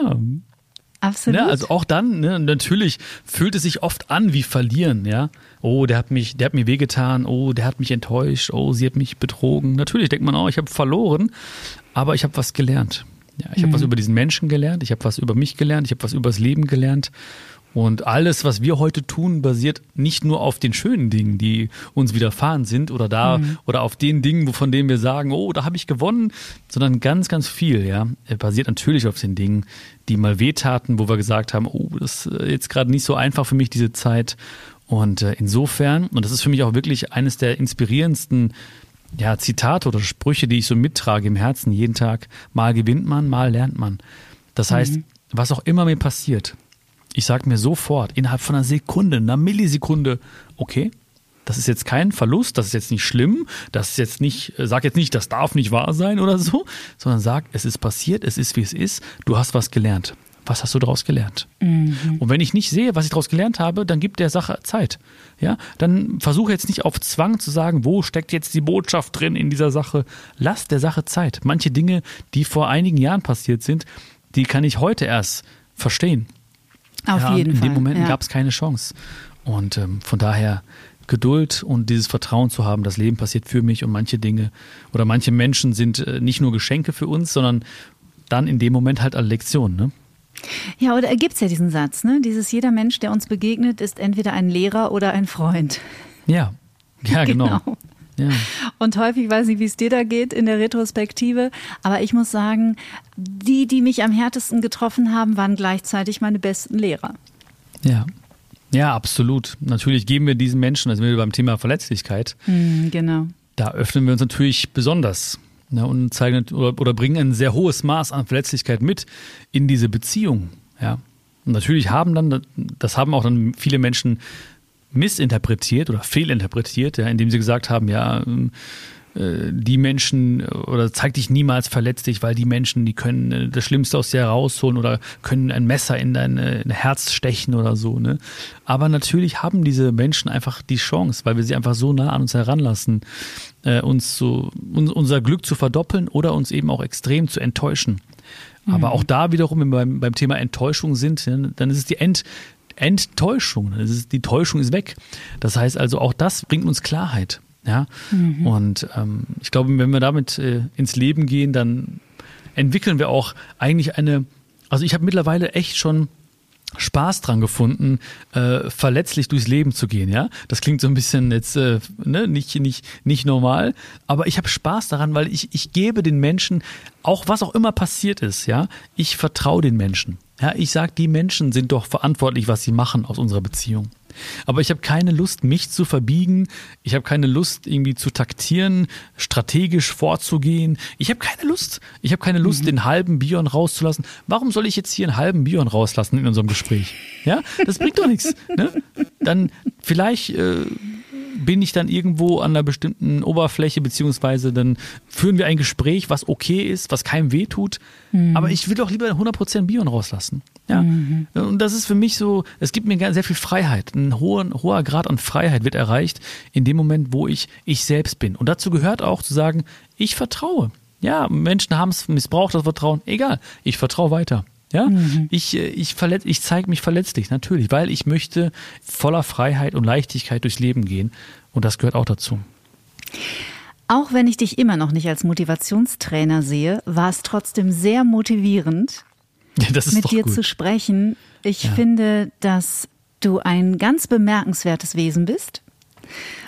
Absolut. Ne? Also auch dann, ne? natürlich fühlt es sich oft an wie verlieren, ja. Oh, der hat mich, der hat mir wehgetan, oh, der hat mich enttäuscht, oh, sie hat mich betrogen. Natürlich denkt man auch, ich habe verloren, aber ich habe was gelernt. Ja, ich mhm. habe was über diesen Menschen gelernt, ich habe was über mich gelernt, ich habe was über das Leben gelernt. Und alles, was wir heute tun, basiert nicht nur auf den schönen Dingen, die uns widerfahren sind oder da mhm. oder auf den Dingen, von denen wir sagen, oh, da habe ich gewonnen, sondern ganz, ganz viel, ja. Er basiert natürlich auf den Dingen, die mal wehtaten, wo wir gesagt haben, oh, das ist jetzt gerade nicht so einfach für mich, diese Zeit. Und äh, insofern, und das ist für mich auch wirklich eines der inspirierendsten ja, Zitate oder Sprüche, die ich so mittrage im Herzen jeden Tag, mal gewinnt man, mal lernt man. Das heißt, mhm. was auch immer mir passiert, ich sage mir sofort, innerhalb von einer Sekunde, einer Millisekunde, okay, das ist jetzt kein Verlust, das ist jetzt nicht schlimm, das ist jetzt nicht, äh, sag jetzt nicht, das darf nicht wahr sein oder so, sondern sag, es ist passiert, es ist wie es ist, du hast was gelernt. Was hast du daraus gelernt? Mhm. Und wenn ich nicht sehe, was ich daraus gelernt habe, dann gib der Sache Zeit. Ja, dann versuche jetzt nicht auf Zwang zu sagen, wo steckt jetzt die Botschaft drin in dieser Sache. Lass der Sache Zeit. Manche Dinge, die vor einigen Jahren passiert sind, die kann ich heute erst verstehen. Auf ja, jeden in Fall. In dem Moment ja. gab es keine Chance. Und ähm, von daher Geduld und dieses Vertrauen zu haben, das Leben passiert für mich und manche Dinge oder manche Menschen sind äh, nicht nur Geschenke für uns, sondern dann in dem Moment halt eine Lektion. Ne? Ja, oder gibt es ja diesen Satz, ne? Dieses jeder Mensch, der uns begegnet, ist entweder ein Lehrer oder ein Freund. Ja, ja, genau. genau. Ja. Und häufig weiß ich, wie es dir da geht in der Retrospektive. Aber ich muss sagen, die, die mich am härtesten getroffen haben, waren gleichzeitig meine besten Lehrer. Ja. Ja, absolut. Natürlich geben wir diesen Menschen, also wir beim Thema Verletzlichkeit, mm, genau. da öffnen wir uns natürlich besonders ne, und zeigen oder, oder, bringen ein sehr hohes Maß an Verletzlichkeit mit in diese Beziehung. Ja. Und natürlich haben dann, das haben auch dann viele Menschen missinterpretiert oder fehlinterpretiert, ja, indem sie gesagt haben, ja, ähm, äh, die Menschen oder zeig dich niemals verletzlich, weil die Menschen, die können äh, das Schlimmste aus dir herausholen oder können ein Messer in dein, in Herz stechen oder so. Ne? Aber natürlich haben diese Menschen einfach die Chance, weil wir sie einfach so nah an uns heranlassen, äh, uns so uns, unser Glück zu verdoppeln oder uns eben auch extrem zu enttäuschen. Aber mhm. auch da wiederum, wenn wir beim, beim Thema Enttäuschung sind, dann ist es die End, Enttäuschung. Ist, die Täuschung ist weg. Das heißt also, auch das bringt uns Klarheit. Ja? Mhm. Und ähm, ich glaube, wenn wir damit äh, ins Leben gehen, dann entwickeln wir auch eigentlich eine, also ich habe mittlerweile echt schon Spaß dran gefunden, äh, verletzlich durchs Leben zu gehen, ja. Das klingt so ein bisschen jetzt äh, ne, nicht, nicht, nicht normal, aber ich habe Spaß daran, weil ich, ich gebe den Menschen, auch was auch immer passiert ist, ja, ich vertraue den Menschen. Ja, ich sage, die Menschen sind doch verantwortlich, was sie machen aus unserer Beziehung. Aber ich habe keine Lust, mich zu verbiegen. Ich habe keine Lust, irgendwie zu taktieren, strategisch vorzugehen. Ich habe keine Lust. Ich habe keine Lust, mhm. den halben Bion rauszulassen. Warum soll ich jetzt hier einen halben Bion rauslassen in unserem Gespräch? Ja, das bringt doch nichts. Ne? Dann vielleicht äh, bin ich dann irgendwo an einer bestimmten Oberfläche, beziehungsweise dann führen wir ein Gespräch, was okay ist, was keinem weh tut. Mhm. Aber ich will doch lieber 100% Bion rauslassen. Ja. Mhm. Und das ist für mich so, es gibt mir sehr viel Freiheit. Ein hoher, hoher Grad an Freiheit wird erreicht in dem Moment, wo ich ich selbst bin. Und dazu gehört auch zu sagen, ich vertraue. Ja, Menschen haben es missbraucht, das Vertrauen. Egal, ich vertraue weiter. Ja, mhm. ich, äh, ich, verletz, ich zeige mich verletzlich, natürlich, weil ich möchte voller Freiheit und Leichtigkeit durchs Leben gehen. Und das gehört auch dazu. Auch wenn ich dich immer noch nicht als Motivationstrainer sehe, war es trotzdem sehr motivierend, ja, mit dir gut. zu sprechen. Ich ja. finde, dass du ein ganz bemerkenswertes Wesen bist.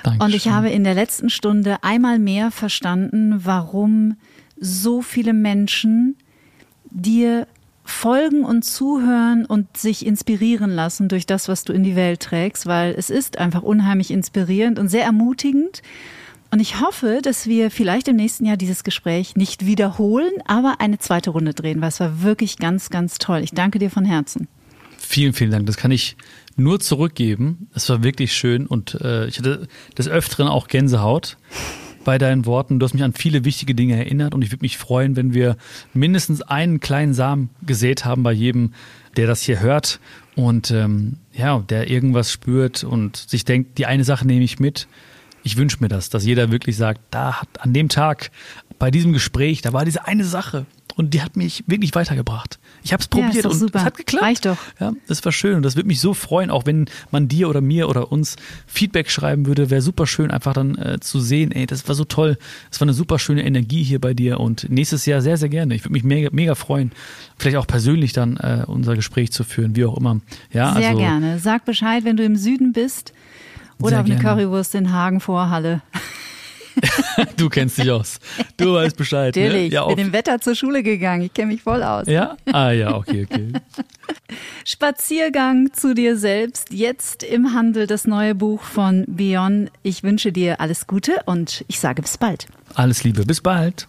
Dankeschön. Und ich habe in der letzten Stunde einmal mehr verstanden, warum so viele Menschen dir folgen und zuhören und sich inspirieren lassen durch das, was du in die Welt trägst, weil es ist einfach unheimlich inspirierend und sehr ermutigend. Und ich hoffe, dass wir vielleicht im nächsten Jahr dieses Gespräch nicht wiederholen, aber eine zweite Runde drehen, weil es war wirklich ganz, ganz toll. Ich danke dir von Herzen. Vielen, vielen Dank. Das kann ich nur zurückgeben. Es war wirklich schön und äh, ich hatte des Öfteren auch Gänsehaut bei deinen Worten. Du hast mich an viele wichtige Dinge erinnert und ich würde mich freuen, wenn wir mindestens einen kleinen Samen gesät haben bei jedem, der das hier hört und ähm, ja, der irgendwas spürt und sich denkt, die eine Sache nehme ich mit. Ich wünsche mir das, dass jeder wirklich sagt, da hat an dem Tag bei diesem Gespräch, da war diese eine Sache und die hat mich wirklich weitergebracht. Ich habe es probiert ja, und super. es hat geklappt. Reicht doch. Ja, das war schön und das würde mich so freuen, auch wenn man dir oder mir oder uns Feedback schreiben würde, wäre super schön, einfach dann äh, zu sehen, ey, das war so toll, das war eine super schöne Energie hier bei dir und nächstes Jahr sehr, sehr gerne. Ich würde mich mega, mega freuen, vielleicht auch persönlich dann äh, unser Gespräch zu führen, wie auch immer. Ja, Sehr also, gerne. Sag Bescheid, wenn du im Süden bist oder auf eine. Currywurst in Hagen Vorhalle. Du kennst dich aus. Du weißt Bescheid. Natürlich, Ne? Ja, mit auf, dem Wetter zur Schule gegangen. Ich kenne mich voll aus. ja? Ah ja, okay, okay. Spaziergang zu dir selbst. Jetzt im Handel das neue Buch von Bion. Ich wünsche dir alles Gute und ich sage bis bald. Alles Liebe, bis bald.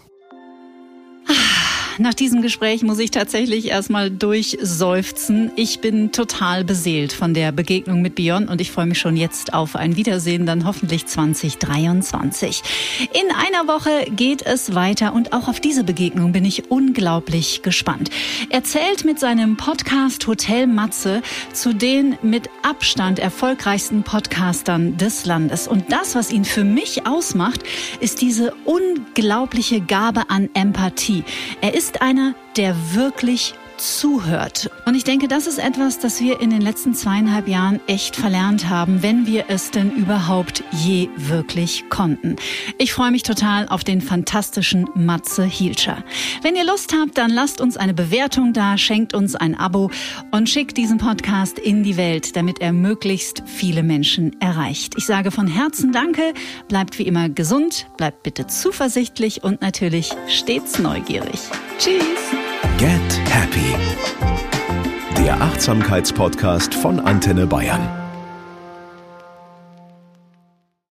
Nach diesem Gespräch muss ich tatsächlich erstmal durchseufzen. Ich bin total beseelt von der Begegnung mit Bion und ich freue mich schon jetzt auf ein Wiedersehen, dann hoffentlich 2023. In einer Woche geht es weiter und auch auf diese Begegnung bin ich unglaublich gespannt. Er zählt mit seinem Podcast Hotel Matze zu den mit Abstand erfolgreichsten Podcastern des Landes. Und das, was ihn für mich ausmacht, ist diese unglaubliche Gabe an Empathie. Er ist einer, der wirklich zuhört. Und ich denke, das ist etwas, das wir in den letzten zweieinhalb Jahren echt verlernt haben, wenn wir es denn überhaupt je wirklich konnten. Ich freue mich total auf den fantastischen Matze Hielscher. Wenn ihr Lust habt, dann lasst uns eine Bewertung da, schenkt uns ein Abo und schickt diesen Podcast in die Welt, damit er möglichst viele Menschen erreicht. Ich sage von Herzen Danke, bleibt wie immer gesund, bleibt bitte zuversichtlich und natürlich stets neugierig. Tschüss! Get Happy. Der Achtsamkeitspodcast von Antenne Bayern.